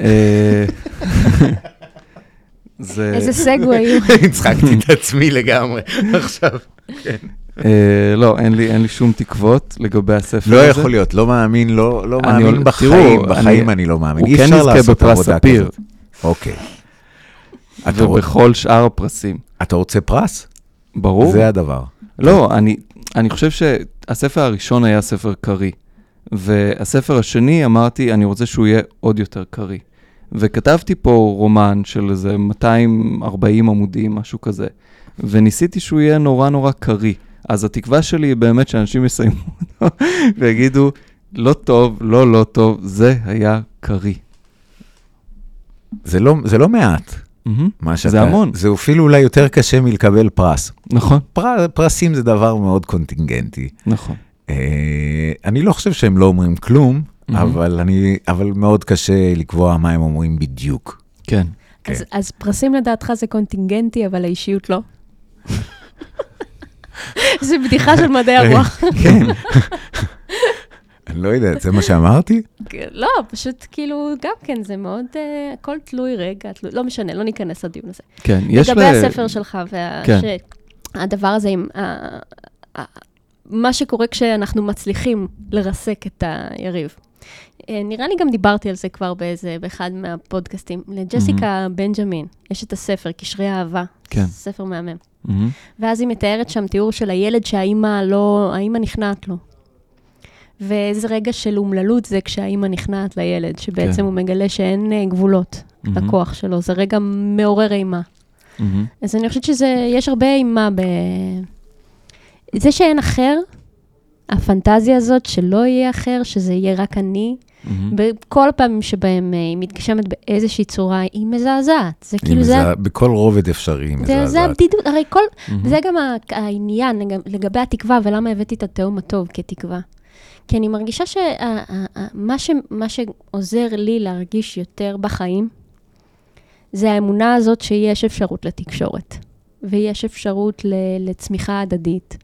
S2: אה, זה...
S1: איזה סגווי.
S3: הצחקתי את עצמי לגמרי עכשיו.
S2: אה, לא, אין לי, אין לי שום תקוות לגבי הספר
S3: לא
S2: הזה.
S3: יכול להיות, לא מאמין, לא לא
S2: אני-
S3: מאמין
S2: תראו,
S3: בחיים,
S2: אני-
S3: בחיים אני לא מאמין.
S2: הוא
S3: אי
S2: כן
S3: אפשר
S2: יזכה
S3: לעשות
S2: בפרס
S3: עבודה
S2: ספיר.
S3: כזאת. אוקיי.
S2: ובכל שאר הפרסים.
S3: אתה רוצה פרס?
S2: ברור.
S3: זה הדבר.
S2: לא, אני, אני חושב שהספר הראשון היה ספר קריא, והספר השני, אמרתי, אני רוצה שהוא יהיה עוד יותר קריא. וכתבתי פה רומן של איזה 240 עמודים, משהו כזה, וניסיתי שהוא יהיה נורא נורא קריא. אז התקווה שלי היא באמת שאנשים יסיימו אותו ויגידו, לא טוב, לא לא טוב, זה היה קריא.
S3: זה לא, זה לא מעט,
S2: מהמם.
S3: מה שאתה...
S2: זה המון.
S3: זה אפילו אולי יותר קשה מלקבל פרס.
S2: נכון,
S3: פר, פרסים זה דבר מאוד קונטינגנטי.
S2: נכון.
S3: אה, אני לא חושב שהם לא אומרים כלום,
S2: מהמם.
S3: אבל, אני, אבל מאוד קשה לקבוע מה הם אומרים בדיוק.
S2: כן.
S3: כן.
S1: אז- אז פרסים לדעתך זה קונטינגנטי, אבל האישיות לא? זה בדיחה של מדעי הרוח.
S3: כן. אני לא יודע, זה מה שאמרתי?
S1: לא, פשוט כאילו, גם כן, זה מאוד, אה, הכל תלוי רגע, תלוי- לא משנה, לא ניכנס לדיון הזה.
S2: כן, יש
S1: לגבי הספר שלך,
S2: כן.
S1: והדבר הזה עם... מה שקורה כשאנחנו מצליחים לרסק את היריב. אה, נראה לי גם דיברתי על זה כבר באיזה, באחד מהפודקאסטים. לג'סיקה בנג'מין, יש את הספר, קשרי אהבה.
S2: כן.
S1: ספר מהמם.
S2: מהמם.
S1: ואז היא מתארת שם תיאור של הילד שהאימא לא, האימא נכנעת לו. ואיזה רגע של אומללות זה כשהאימא נכנעת לילד, שבעצם
S2: כן.
S1: הוא מגלה שאין אה, גבולות
S2: מהמם.
S1: לכוח שלו, זה רגע מעורר אימה.
S2: מהמם.
S1: אז אני חושבת שזה, יש הרבה אימה ב... זה שאין אחר, הפנטזיה הזאת שלא יהיה אחר, שזה יהיה רק אני,
S2: מהמם.
S1: בכל הפעמים שבהם אה, היא מתגשמת באיזושהי צורה, היא מזעזעת. זה כאילו, זה,
S3: בכל רובד אפשרי היא
S1: זה, זה
S3: מזעזעת.
S1: הבדידות, הרי כל,
S2: מהמם.
S1: זה גם העניין לג- לגבי התקווה, ולמה הבאתי את התהום הטוב כתקווה. כי אני מרגישה שמה ש, מה שעוזר לי להרגיש יותר בחיים, זה האמונה הזאת שיש אפשרות לתקשורת, ויש אפשרות ל- לצמיחה הדדית,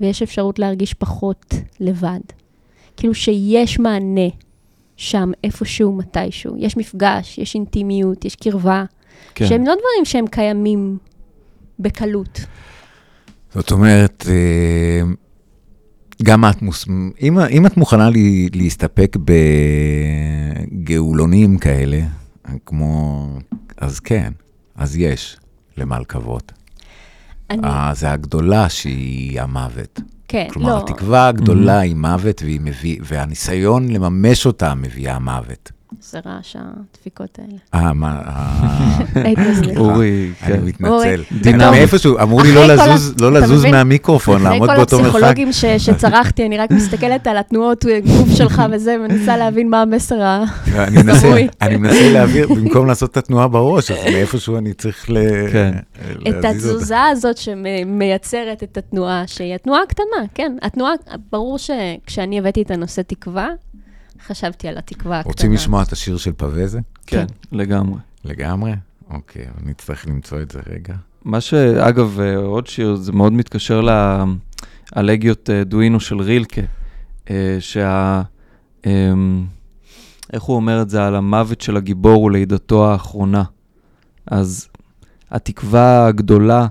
S1: ויש אפשרות להרגיש פחות לבד. כאילו שיש מענה שם, איפשהו, מתישהו. יש מפגש, יש אינטימיות, יש קרבה,
S2: כן.
S1: שהם לא דברים שהם קיימים בקלות.
S3: זאת אומרת, אה, גם את, מוס... אם, אם את מוכנה לי, להסתפק בגאולונים כאלה, כמו, אז כן, אז יש למה לקוות.
S1: אני,
S3: אה, זה הגדולה שהיא המוות.
S1: כן,
S3: כלומר,
S1: לא.
S3: התקווה הגדולה היא מוות, והיא מביא, והניסיון לממש אותה מביאה מוות.
S1: זה רעש הדפיקות האלה.
S3: אה, מה, אה.
S2: אורי,
S3: אני
S2: כן.
S3: מתנצל. מאיפשהו, אמרו לי לא
S1: אחרי כל
S3: לזוז, לא? מהמיקרופון, לעמוד
S1: אחרי
S3: באותו
S1: כל
S3: מרחק.
S1: הפסיכולוגים ש- שצרחתי, אני רק מסתכלת על התנועות גוף שלך וזה, ומנסה להבין מה המסר ה...
S3: אני מנסה, להעביר, במקום לעשות את התנועה בראש, אז מאיפשהו אני צריך.
S2: כן.
S1: את
S3: להזיז אותה.
S1: התזוזה הזאת שמייצרת את התנועה, שהיא התנועה הקטנה, כן. התנועה, ברור שכשאני הבאתי את הנושא תקווה, חשבתי על התקווה הקטנה.
S3: רוצים לשמוע את השיר של פווזה?
S2: כן, לגמרי.
S3: לגמרי? אוקיי, אבל נצטרך למצוא את זה רגע.
S2: מה שאגב, אה, עוד שיר, זה מאוד מתקשר לאלגיות אה, דואינו של רילקה, אה, שה... אמ, איך הוא אומר את זה? על המוות של הגיבור ולידתו האחרונה. אז התקווה הגדולה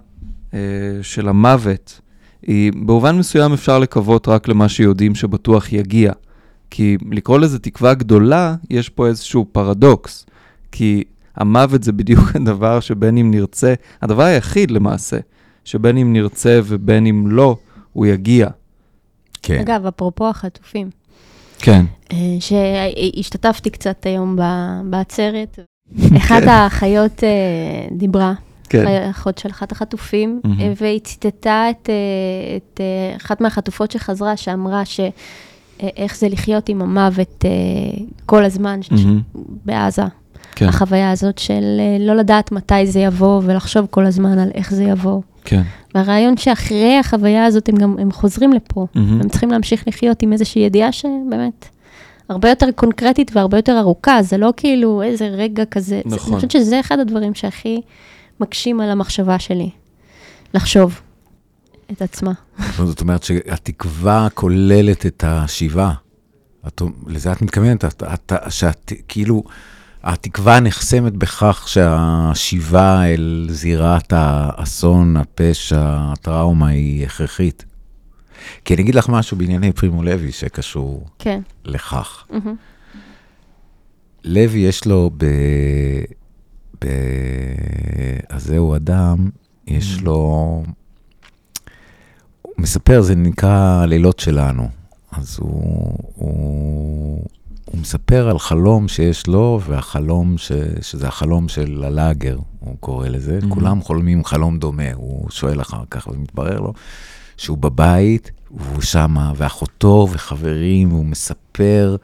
S2: של המוות, היא במובן מסוים אפשר לקוות רק למה שיודעים שבטוח יגיע. כי לקרוא לזה תקווה גדולה, יש פה איזשהו פרדוקס. כי המוות זה בדיוק הדבר שבין אם נרצה, הדבר היחיד למעשה, שבין אם נרצה ובין אם לא, הוא יגיע.
S3: כן.
S1: אגב, אפרופו החטופים,
S2: כן.
S1: אה, שהשתתפתי קצת היום ב- בעצרת, אחת האחיות אה, דיברה,
S2: כן.
S1: האחות של אחת החטופים. אה, והיא ציטטה את, את אחת מהחטופות שחזרה, שאמרה ש... אה, איך זה לחיות עם המוות אה, כל הזמן ש-
S2: מהמם.
S1: בעזה.
S2: כן,
S1: החוויה הזאת של אה, לא לדעת מתי זה יבוא ולחשוב כל הזמן על איך זה יבוא.
S2: כן.
S1: והרעיון שאחרי החוויה הזאת הם גם הם חוזרים לפה,
S2: מהמם.
S1: הם צריכים להמשיך לחיות עם איזושהי ידיעה שבאמת הרבה יותר קונקרטית והרבה יותר ארוכה, זה לא כאילו איזה רגע כזה. זה-
S2: נכון.
S1: אני חושבת שזה אחד הדברים שהכי מקשים על המחשבה שלי, לחשוב את עצמה.
S3: זאת אומרת שהתקווה כוללת את השיבה. את, לזה את מתכוונת, את, את, שאת, כאילו, התקווה נחסמת בכך שהשיבה אל זירת האסון, הפשע, הטראומה היא הכרחית. כי אני אגיד לך משהו בענייני פרימו לוי שקשור
S1: כן.
S3: לכך.
S1: מהמם.
S3: לוי יש לו ב... ב... אז זהו אדם, יש לו... מספר, זה נקרא לילות שלנו. אז הוא, הוא, הוא מספר על חלום שיש לו, והחלום, ש, שזה החלום של הלאגר, הוא קורא לזה.
S2: Mhm.
S3: כולם חולמים חלום דומה, הוא שואל אחר כך, ומתברר לו שהוא בבית, והוא שמה, ואחותו וחברים, והוא מספר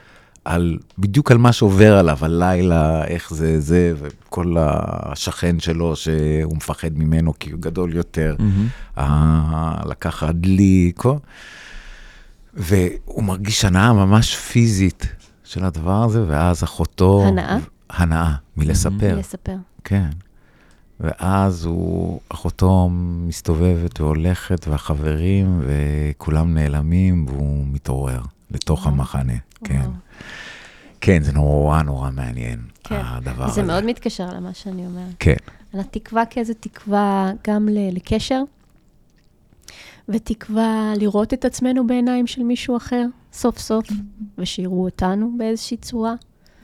S3: על, בדיוק על מה שעובר עליו, הלילה, איך זה זה, וכל השכן שלו שהוא מפחד ממנו כי הוא גדול יותר,
S2: מהמם.
S3: אה, לקחת דלי, כל... והוא מרגיש הנאה ממש פיזית של הדבר הזה, ואז אחותו...
S1: הנאה?
S3: הנאה, מלספר,
S1: לספר.
S3: כן. ואז הוא, אחותו מסתובבת והולכת, והחברים, וכולם נעלמים, והוא מתעורר לתוך
S1: וואו.
S3: המחנה, כן. כן, זה נורא נורא מעניין,
S1: כן.
S3: הדבר הזה.
S1: זה מאוד מתקשר למה שאני אומרת.
S3: כן,
S1: על התקווה כאיזו תקווה גם ל- לקשר, ותקווה לראות את עצמנו בעיניים של מישהו אחר, סוף סוף, ושיראו אותנו באיזושהי צורה.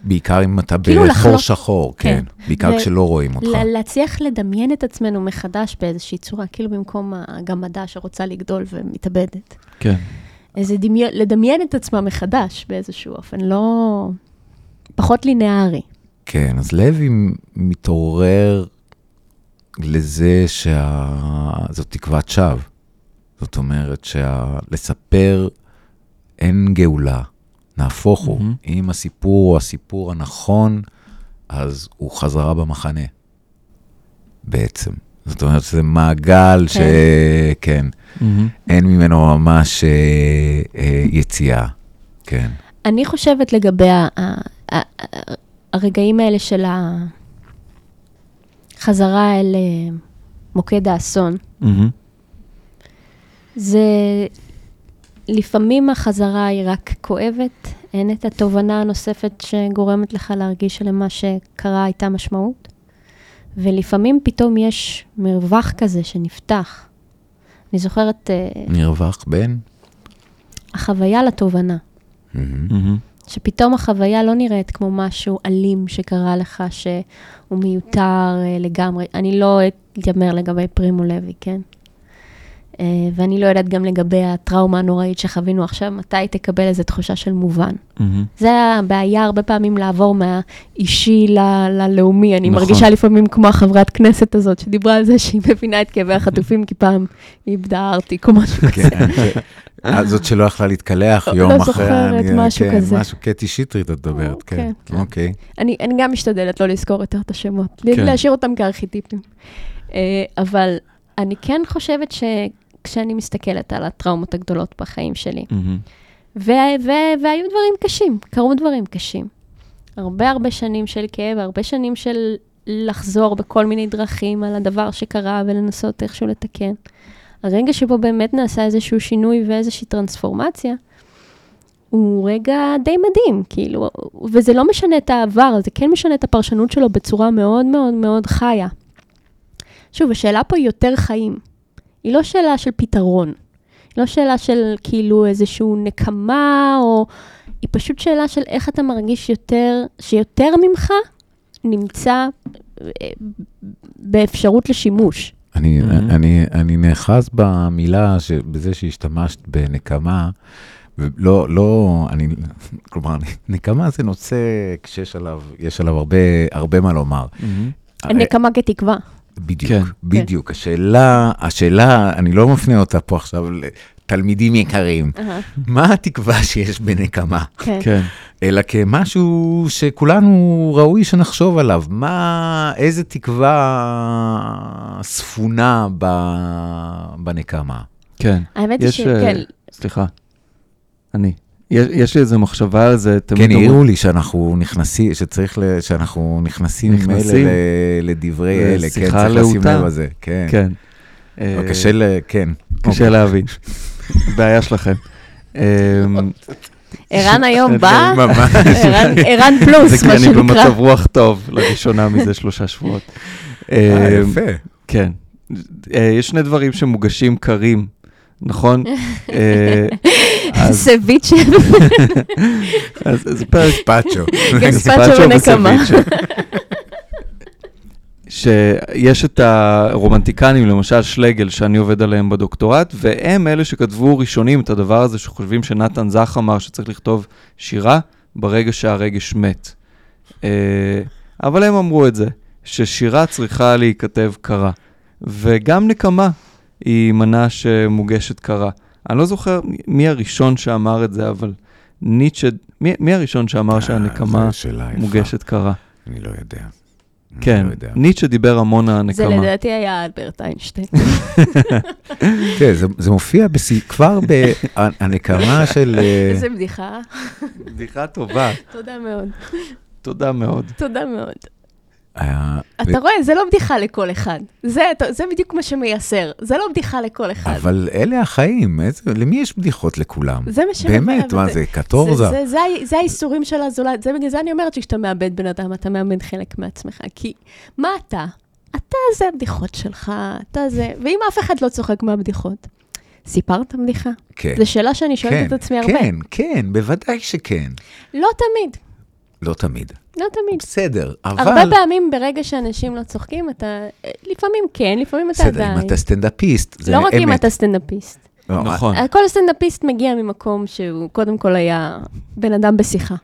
S3: בעיקר אם אתה
S1: כאילו
S3: בחור
S1: לחלוק.
S3: שחור, כן.
S1: כן.
S3: בעיקר
S1: ו-
S3: כשלא רואים אותך.
S1: ל- להצליח לדמיין את עצמנו מחדש באיזושהי צורה, כאילו במקום הגמדה שרוצה לגדול ומתאבדת.
S2: כן.
S1: איזה דמיון, לדמיין את עצמה מחדש באיזשהו אופן, לא... פחות לינארי.
S3: כן, אז לוי מתעורר לזה שזאת תקוות שווא. זאת אומרת שלספר אין גאולה, נהפוך הוא.
S2: מהמם.
S3: אם הסיפור הוא הסיפור הנכון, אז הוא חזרה במחנה, בעצם. זאת אומרת שזה מעגל ש... כן,
S2: מהמם.
S3: אין ממנו ממש אה, אה, יציאה. כן.
S1: אני חושבת לגבי ה- ה- הרגעים האלה של החזרה אל אה, מוקד האסון,
S2: מהמם.
S1: זה לפעמים החזרה היא רק כואבת, אין את התובנה הנוספת שגורמת לך להרגיש שלמה שקרה הייתה משמעות, ולפעמים פתאום יש מרווח כזה שנפתח. אני זוכרת אה,
S3: נרווח בין?
S1: החוויה לתובנה.
S3: מהמם.
S1: שפתאום החוויה לא נראית כמו משהו אלים שקרה לך, שהוא מיותר אה, לגמרי. אני לא אתיימר לגבי פרימו לוי, כן? אה, ואני לא יודעת גם לגבי הטראומה הנוראית שחווינו עכשיו, מתי תקבל איזו תחושה של מובן.
S2: מהמם.
S1: זה הבעיה הרבה פעמים לעבור מהאישי ל- ללאומי. אני
S3: נכון.
S1: מרגישה לפעמים כמו החברת כנסת הזאת, שדיברה על זה שהיא מבינה את כאבי החטופים, כי פעם היא איבדה ארטיק או משהו כזה.
S3: כן, אה, זאת שלא יכלה להתקלח
S1: לא
S3: יום אחרי.
S1: זוכרת,
S3: אני-
S1: משהו
S3: כן,
S1: כזה.
S3: משהו, קטי שטרית את מדברת, כן.
S1: כן, כן.
S3: אוקיי.
S1: אני, גם משתדלת לא לזכור יותר את השמות,
S2: כן.
S1: כן. להשאיר אותם כארכיטיפים. אה, אבל אני כן חושבת שכשאני מסתכלת על הטראומות הגדולות בחיים שלי, ו- והיו דברים קשים, קרו דברים קשים. הרבה הרבה שנים של כאב, הרבה שנים של לחזור בכל מיני דרכים על הדבר שקרה ולנסות איכשהו לתקן. הרגע שבו באמת נעשה איזשהו שינוי ואיזושהי טרנספורמציה, הוא רגע די מדהים, כאילו, וזה לא משנה את העבר, זה כן משנה את הפרשנות שלו בצורה מאוד מאוד מאוד חיה. שוב, השאלה פה היא יותר חיים. היא לא שאלה של פתרון. היא לא שאלה של כאילו איזשהו נקמה, או... היא פשוט שאלה של איך אתה מרגיש יותר, שיותר ממך נמצא אה, באפשרות לשימוש.
S3: אני,
S2: מהמם.
S3: אני, אני נאחז במילה, ש, בזה שהשתמשת בנקמה, ולא, לא, אני, כלומר, נקמה זה נושא כשיש עליו, יש עליו הרבה, הרבה מה לומר.
S2: מהמם.
S1: נקמה כתקווה.
S3: בדיוק,
S2: כן.
S3: בדיוק. השאלה, השאלה, אני לא מפנה אותה פה עכשיו לתלמידים יקרים, מה התקווה שיש בנקמה?
S1: כן.
S2: כן.
S3: אלא כמשהו שכולנו ראוי שנחשוב עליו. מה, איזה תקווה ספונה ב, בנקמה?
S2: כן.
S1: האמת היא
S2: יש,
S1: שכן,
S2: אה, סליחה, אני. יש, יש לי איזו מחשבה על זה, תמיד
S3: כן, העירו לי שאנחנו נכנסים, שצריך, ל, שאנחנו נכנסים, נכנסים. אלה ל, לדברי אלה, כן, צריך לשים. לב לזה, כן.
S2: כן.
S3: אבל
S2: אה,
S3: קשה ל... כן.
S2: קשה להבין. בעיה שלכם. אמ,
S1: ערן היום בא,
S3: ממש.
S1: ערן- פלוס,
S2: זה כי
S1: מה
S2: אני
S1: שנקרא.
S2: במצב רוח טוב, לראשונה מזה שלושה שבועות.
S3: אה,
S2: אה,
S3: יפה.
S2: כן. אה, יש שני דברים שמוגשים קרים, נכון?
S1: סביצ'ה,
S2: זה פרק
S3: פאצ'ו.
S1: גספצ'ו ונקמה.
S2: שיש את הרומנטיקנים, למשל שלגל, שאני עובד עליהם בדוקטורט, והם אלה שכתבו ראשונים את הדבר הזה, שחושבים שנתן זך אמר שצריך לכתוב שירה ברגע שהרגש מת. אה, אבל הם אמרו את זה, ששירה צריכה להיכתב קרה. וגם נקמה היא מנה שמוגשת קרה. אני לא זוכר מי הראשון שאמר את זה, אבל ניטשה, מי, מי הראשון שאמר שהנקמה
S3: אה, יפה.
S2: מוגשת קרה?
S3: אני לא יודע.
S2: כן,
S3: לא.
S2: ניטשה דיבר המון על
S1: זה
S2: הנקמה.
S1: לדעתי היה אלברט איינשטיין.
S3: תראה, זה- זה מופיע בשיא- כבר בנקמה של... אה,
S1: איזה בדיחה.
S2: בדיחה טובה,
S1: תודה מאוד.
S2: תודה מאוד.
S1: תודה מאוד.
S3: אה,
S1: אתה רואה, זה לא בדיחה לכל אחד. זה, זה בדיוק מה שמייסר. זה לא בדיחה לכל אחד.
S3: אבל אלה החיים, איזה- למי יש בדיחות לכולם?
S1: זה מה ש...
S3: באמת, מה זה, קטורזה?
S1: זה, זה, זה, זה האיסורים של הזולת. זה בגלל זה אני אומרת שכשאתה מאבד בן אדם, אתה מאבד חלק מעצמך. כי מה אתה? אתה זה הבדיחות שלך, אתה זה... ואם אף אחד לא צוחק מהבדיחות, סיפרת בדיחה?
S3: כן.
S1: זו שאלה שאני שואלת
S3: כן,
S1: את עצמי הרבה.
S3: כן, כן, בוודאי שכן.
S1: לא תמיד,
S3: לא תמיד.
S1: לא תמיד.
S3: בסדר, אבל...
S1: הרבה פעמים ברגע שאנשים לא צוחקים, אתה... לפעמים כן, לפעמים אתה
S3: בסדר,
S1: עדיין.
S3: אם אתה סטנדאפיסט, זה
S1: לא
S3: אמת.
S1: רק אם אתה סטנדאפיסט.
S3: לא,
S2: נכון.
S1: כל סטנדאפיסט מגיע ממקום שהוא קודם כל היה בן אדם בשיחה.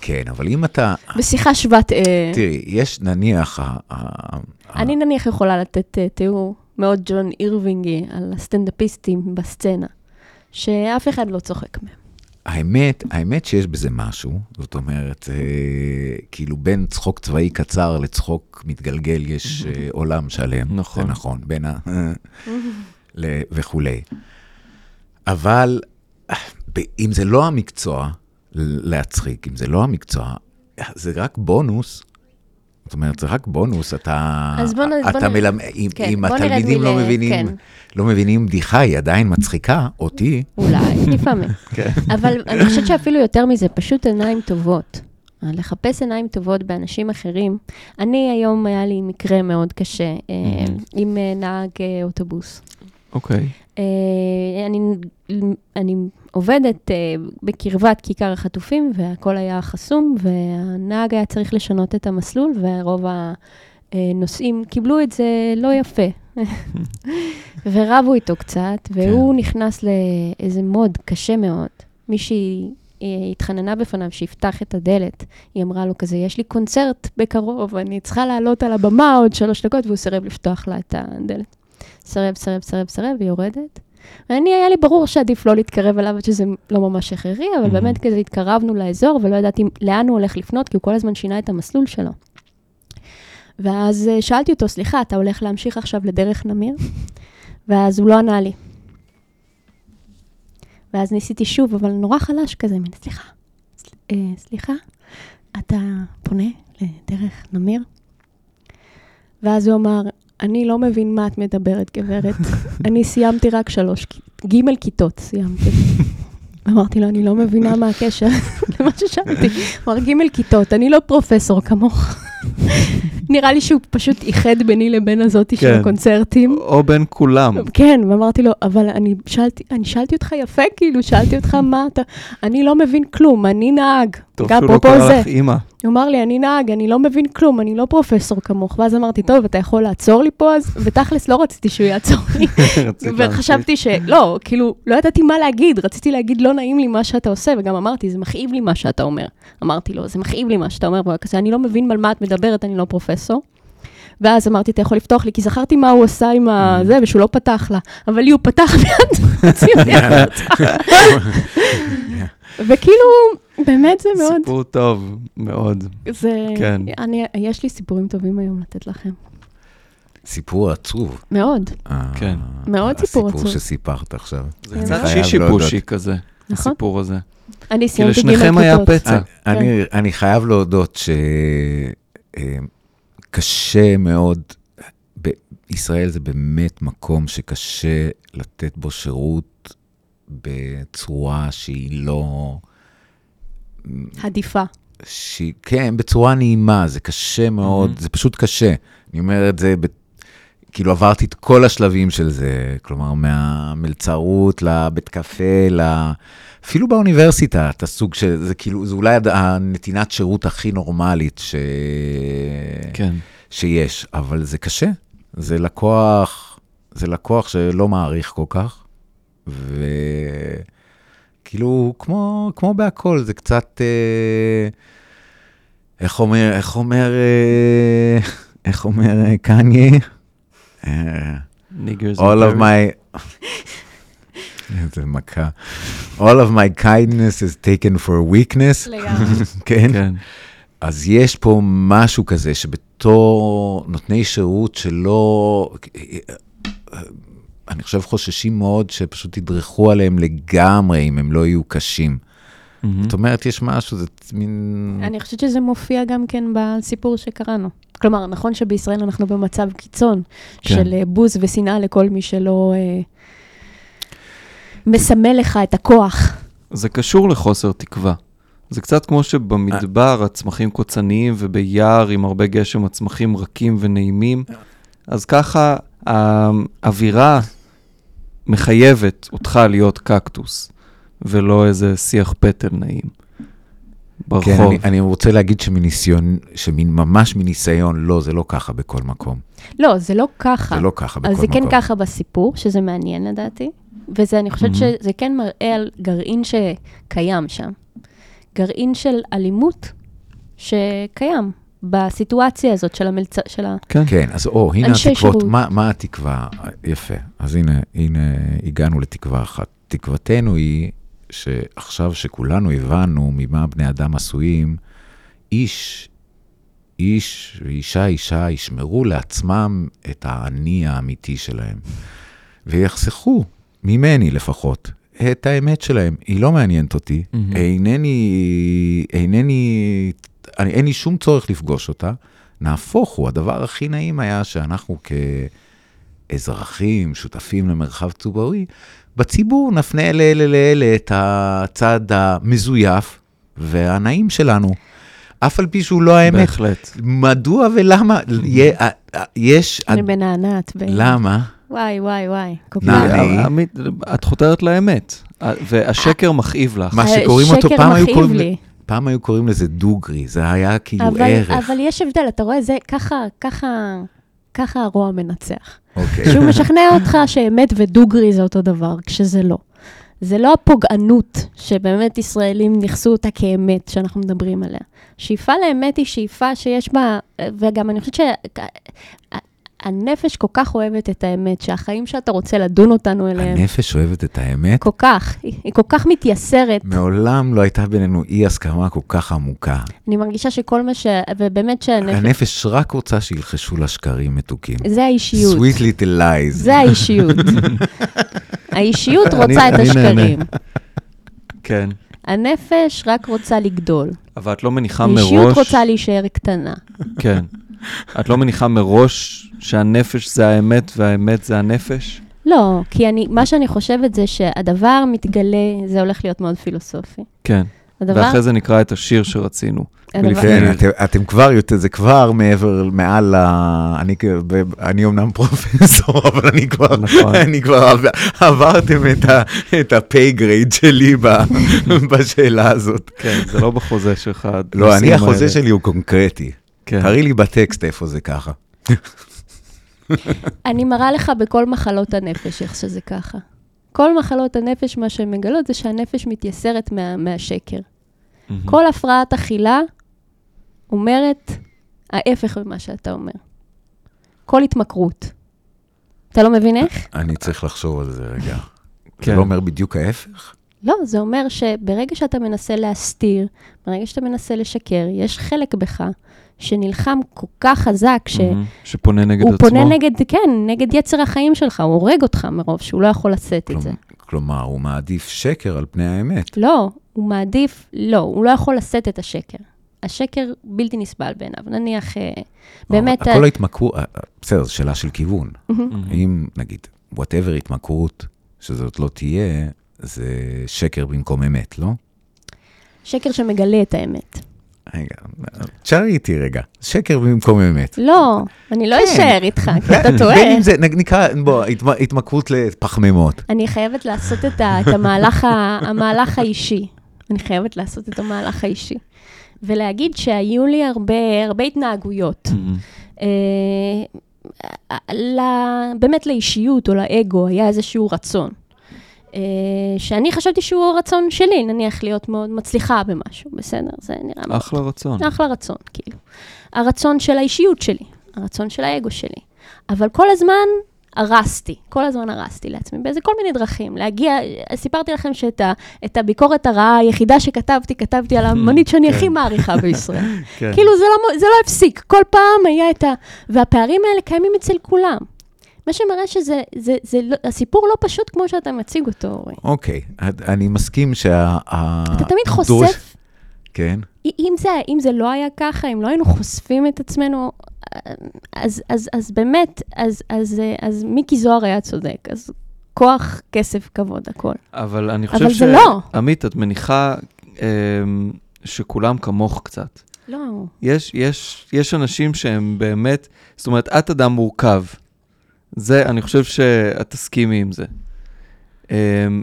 S3: כן, אבל אם אתה...
S1: בשיחה שוות... אה,
S3: תראי, יש נניח...
S1: אני נניח יכולה לתת אה, תיאור מאוד ג'ון אירווינגי על הסטנדאפיסטים בסצנה, שאף אחד לא צוחק מהם.
S3: האמת, האמת שיש בזה משהו, זאת אומרת, אה, כאילו בין צחוק צבאי קצר לצחוק מתגלגל יש אה, עולם שלם.
S2: נכון.
S3: זה נכון, בין ה... ל- וכולי. אבל אם זה לא המקצוע להצחיק, אם זה לא המקצוע, זה רק בונוס. זאת אומרת, זה רק בונוס, אתה,
S1: אז בוא נ- בוא
S3: אתה
S1: נ-
S3: מלמד, אם,
S1: כן,
S3: אם
S1: בוא
S3: התלמידים לא
S1: מל-
S3: מבינים,
S1: כן.
S3: לא מבינים בדיחה, היא עדיין מצחיקה, אותי,
S1: אולי, לפעמים.
S2: כן.
S1: אבל אני חושבת שאפילו יותר מזה, פשוט עיניים טובות. לחפש עיניים טובות באנשים אחרים. אני היום, היה לי מקרה מאוד קשה אה, עם אה, נהג אה, אוטובוס.
S2: אוקיי.
S1: אה, אני, אני עובדת אה, בקרבת כיכר החטופים, והכל היה חסום, והנהג היה צריך לשנות את המסלול, ורוב הנוסעים קיבלו את זה לא יפה. ורבו איתו קצת, והוא נכנס לאיזה מוד קשה מאוד. מישהי אה, התחננה בפניו שיפתח את הדלת. היא אמרה לו כזה, יש לי קונצרט בקרוב, אני צריכה לעלות על הבמה עוד שלוש דקות, והוא סירב לפתוח לה את הדלת. סרב, סרב, סרב, סרב, והיא יורדת. ואני, היה לי ברור שעדיף לא להתקרב אליו, שזה לא ממש הכרחי, אבל באמת כזה התקרבנו לאזור, ולא ידעתי לאן הוא הולך לפנות, כי הוא כל הזמן שינה את המסלול שלו. ואז אה, שאלתי אותו, סליחה, אתה הולך להמשיך עכשיו לדרך נמיר? ואז הוא לא ענה לי. ואז ניסיתי שוב, אבל נורא חלש כזה, מין, סליחה, סל- אה, סליחה, אתה פונה לדרך נמיר? ואז הוא אמר, אני לא מבין מה את מדברת, גברת. אני סיימתי רק שלוש, ג' כיתות סיימתי. אמרתי לו, אני לא מבינה מה הקשר למה ששאלתי. הוא אמר, ג' כיתות, אני לא פרופסור כמוך. נראה לי שהוא פשוט איחד ביני לבין הזאתי של
S2: כן.
S1: הקונצרטים.
S2: או בין כולם.
S1: כן, ואמרתי לו, אבל אני שאלתי, אני שאלתי אותך יפה, כאילו, שאלתי אותך מה אתה... אני לא מבין כלום, אני נהג.
S2: טוב שהוא לא קרא
S1: זה.
S2: לך אימא.
S1: הוא אמר לי, אני נהג, אני לא מבין כלום, אני לא פרופסור כמוך. ואז אמרתי, טוב, אתה יכול לעצור לי פה אז? ותכלס, לא רציתי שהוא יעצור לי. וחשבתי שלא, כאילו, לא ידעתי מה להגיד, רציתי להגיד, לא נעים לי מה שאתה עושה, וגם אמרתי, זה מכאיב לי מה שאתה אומר. אמרתי לו, זה מכאיב לי מה שאתה אומר, והוא כזה, אני לא מבין על מה את מדברת, אני לא פרופסור. ואז אמרתי, אתה יכול לפתוח לי, כי זכרתי מה הוא עשה עם הזה, ושהוא לא פתח לה. אבל לי הוא פתח מיד, הוציא אותי החוצה. וכאילו, באמת זה מאוד,
S2: סיפור טוב, מאוד.
S1: זה...
S2: כן.
S1: אני, יש לי סיפורים טובים היום לתת לכם.
S3: סיפור עצוב.
S1: מאוד,
S3: אה,
S2: כן.
S1: מאוד סיפור
S3: הסיפור
S1: עצוב.
S3: שסיפרת עכשיו.
S2: זה קצת שישי
S3: להודות.
S2: פושי כזה,
S1: נכון?
S2: הסיפור הזה.
S1: אני
S2: כי
S1: סיימתי ג'
S2: לשניכם היה. פצע.
S3: אני, אני חייב להודות שקשה מאוד, בישראל זה באמת מקום שקשה לתת בו שירות בצורה שהיא לא
S1: עדיפה.
S3: שהיא, כן, בצורה נעימה, זה קשה מאוד,
S2: מהמם.
S3: זה פשוט קשה. אני אומר את זה, ב, כאילו עברתי את כל השלבים של זה, כלומר, מהמלצרות לבית קפה, ל... אפילו באוניברסיטה, אתה סוג של, זה כאילו, זה אולי הנתינת שירות הכי נורמלית ש...
S2: כן.
S3: שיש, אבל זה קשה. זה לקוח, זה לקוח שלא מעריך כל כך, וכאילו, כמו, כמו בהכל, זה קצת, אה, איך אומר, איך אומר, אה, איך אומר אה, קניה? אה,
S2: ניגרס.
S3: all of my... איזה מכה. All of my kindness is taken for weakness,
S1: לגמרי.
S3: כן?
S2: כן.
S3: אז יש פה משהו כזה שבתור נותני שירות שלא, אני חושב חוששים מאוד שפשוט ידרכו עליהם לגמרי אם הם לא יהיו קשים.
S2: מהמם.
S3: זאת אומרת, יש משהו, זה מין...
S1: אני חושבת שזה מופיע גם כן בסיפור שקראנו. כלומר, נכון שבישראל אנחנו במצב קיצון
S2: כן.
S1: של אה, בוז ושנאה לכל מי שלא אה, מסמל לך את הכוח.
S2: זה קשור לחוסר תקווה. זה קצת כמו שבמדבר הצמחים קוצניים וביער עם הרבה גשם הצמחים רכים ונעימים. אז ככה האווירה מחייבת אותך להיות קקטוס, ולא איזה שיח פטל נעים ברחוב.
S3: כן, אני, אני רוצה להגיד שמניסיון, שממש מניסיון, לא, זה לא ככה בכל מקום.
S1: לא, זה לא ככה.
S3: זה לא ככה בכל
S1: אז
S3: מקום.
S1: זה כן ככה בסיפור, שזה מעניין לדעתי, וזה, אני חושבת
S2: מהמם.
S1: שזה כן מראה על גרעין שקיים שם. גרעין של אלימות שקיים בסיטואציה הזאת של המלצ... של ה...
S2: כן.
S3: כן, אז או, הנה התקוות. מה, מה התקווה? יפה, אז הנה, הנה הגענו לתקווה אחת. תקוותנו היא שעכשיו שכולנו הבנו ממה בני אדם עשויים, איש, איש ואישה, אישה, ישמרו לעצמם את האני האמיתי שלהם, ויחסכו, ממני לפחות, את האמת שלהם. היא לא מעניינת אותי,
S2: מהמם.
S3: אינני, אינני, אני, אין לי שום צורך לפגוש אותה. נהפוך הוא, הדבר הכי נעים היה שאנחנו כאזרחים, שותפים למרחב ציבורי, בציבור נפנה לאלה לאלה את הצד המזויף והנעים שלנו. אף על פי שהוא לא האמת.
S2: בהחלט.
S3: מדוע ולמה? יה- יש...
S1: אני מנענעת. ב-
S3: למה?
S1: וואי, וואי, וואי.
S2: עמית, את חותרת לאמת, והשקר מכאיב לך.
S3: מה שקוראים אותו,
S1: השקר
S3: פעם היו
S1: מכאיב
S3: קוראים
S1: לי.
S3: פעם היו קוראים לזה דוגרי, זה היה כאילו
S1: אבל,
S3: ערך.
S1: אבל יש הבדל, אתה רואה, זה ככה, ככה, ככה הרוע מנצח.
S3: אוקיי.
S1: שהוא משכנע אותך שאמת ודוגרי זה אותו דבר, כשזה לא. זה לא הפוגענות שבאמת ישראלים ניכסו אותה כאמת שאנחנו מדברים עליה. שאיפה לאמת היא שאיפה שיש בה, וגם אני חושבת שהנפש כל כך אוהבת את האמת, שהחיים שאתה רוצה לדון אותנו אליהם,
S3: הנפש אוהבת את האמת.
S1: כל כך, היא, היא כל כך מתייסרת.
S3: מעולם לא הייתה בינינו אי הסכמה כל כך עמוקה.
S1: אני מרגישה שכל מה ש... ובאמת שהנפש...
S3: הנפש רק רוצה שילחשו לה שקרים מתוקים.
S1: זה האישיות.
S3: sweet little lies.
S1: זה האישיות. האישיות
S2: אני-
S1: רוצה את. השקרים.
S2: כן.
S1: הנפש רק רוצה לגדול.
S2: אבל את לא מניחה מראש...
S1: האישיות רוצה להישאר קטנה.
S2: כן. את לא מניחה מראש שהנפש זה האמת והאמת זה הנפש?
S1: לא, כי אני, מה שאני חושבת זה שהדבר מתגלה, זה הולך להיות מאוד פילוסופי.
S2: כן.
S1: הדבר,
S2: ואחרי זה נקרא את השיר שרצינו.
S3: כן, אתם, אתם כבר יותר, זה כבר מעבר, מעל ה... אני, אני אומנם פרופסור, אבל אני כבר,
S2: נכון.
S3: אני כבר עבר, עברתם את ה- את ה-pay grade שלי ב- בשאלה הזאת.
S2: כן, זה לא בחוזה שלך.
S3: לא, אני, החוזה
S2: האלה.
S3: שלי הוא קונקרטי.
S2: כן.
S3: תראי לי בטקסט איפה זה ככה.
S1: אני מראה לך בכל מחלות הנפש איך שזה ככה. כל מחלות הנפש, מה שהן מגלות זה שהנפש מתייסרת מה, מהשקר. כל הפרעת אכילה אומרת ההפך ממה שאתה אומר. כל התמכרות. אתה לא מבין איך?
S3: אני צריך לחשוב על זה רגע.
S2: כן.
S3: זה לא אומר בדיוק ההפך?
S1: לא, זה אומר שברגע שאתה מנסה להסתיר, ברגע שאתה מנסה לשקר, יש חלק בך שנלחם כל כך חזק,
S2: מהמם. שפונה נגד עצמו.
S1: פונה נגד, כן, נגד יצר החיים שלך, הוא הורג אותך מרוב שהוא לא יכול לשאת את זה.
S3: כלומר, הוא מעדיף שקר על פני האמת.
S1: לא, הוא מעדיף, לא, הוא לא יכול לשאת את השקר. השקר בלתי נסבל בעיניו. נניח, אה, באמת...
S3: הכל ההתמכרות, אה, בסדר, זו שאלה של כיוון. אם, נגיד, whatever התמכרות, שזאת לא תהיה, זה שקר במקום אמת, לא?
S1: שקר שמגלה את האמת.
S3: רגע, תשארי איתי רגע, שקר במקום אמת.
S1: לא, אני לא
S3: כן.
S1: אשאר איתך, כי אתה
S3: בין
S1: טועה.
S3: אם זה, נקרא, בוא, התמ- התמכרות לפחמימות.
S1: אני חייבת לעשות את, המהלך, האישי. אני חייבת לעשות את המהלך האישי. ולהגיד שהיו לי הרבה, הרבה התנהגויות.
S2: מהמם.
S1: אה, באמת לאישיות או לאגו היה איזשהו רצון. אה, שאני חשבתי שהוא הרצון שלי, נניח להיות מאוד מצליחה במשהו, בסדר? זה נראה מאוד
S2: אחלה רצון.
S1: אחלה רצון, כאילו. הרצון של האישיות שלי, הרצון של האגו שלי. אבל כל הזמן הרסתי, כל הזמן הרסתי לעצמי באיזה כל מיני דרכים. להגיע, סיפרתי לכם שאת ה, הביקורת הרעה היחידה שכתבתי, כתבתי על המונית שאני הכי מעריכה בישראל.
S2: כן.
S1: כאילו, זה לא, זה לא הפסיק, כל פעם היה את ה... והפערים האלה קיימים אצל כולם. מה שמראה שזה, זה, זה לא, הסיפור לא פשוט כמו שאתה מציג אותו, אורי.
S3: אוקיי, אני מסכים שה... ה-
S1: אתה תמיד חושף
S3: כן.
S1: אם זה, אם זה לא היה ככה, אם לא היינו חושפים את עצמנו, אז, אז, אז באמת, אז, אז, אז מיקי זוהר היה צודק. אז כוח, כסף, כבוד, הכל.
S2: אבל אני
S1: אבל
S2: חושב ש...
S1: זה לא.
S2: עמית, את מניחה אמ, שכולם כמוך קצת.
S1: לא.
S2: יש, יש, יש אנשים שהם באמת, זאת אומרת, את אדם מורכב. זה, אני חושב שאת תסכימי עם זה. Um,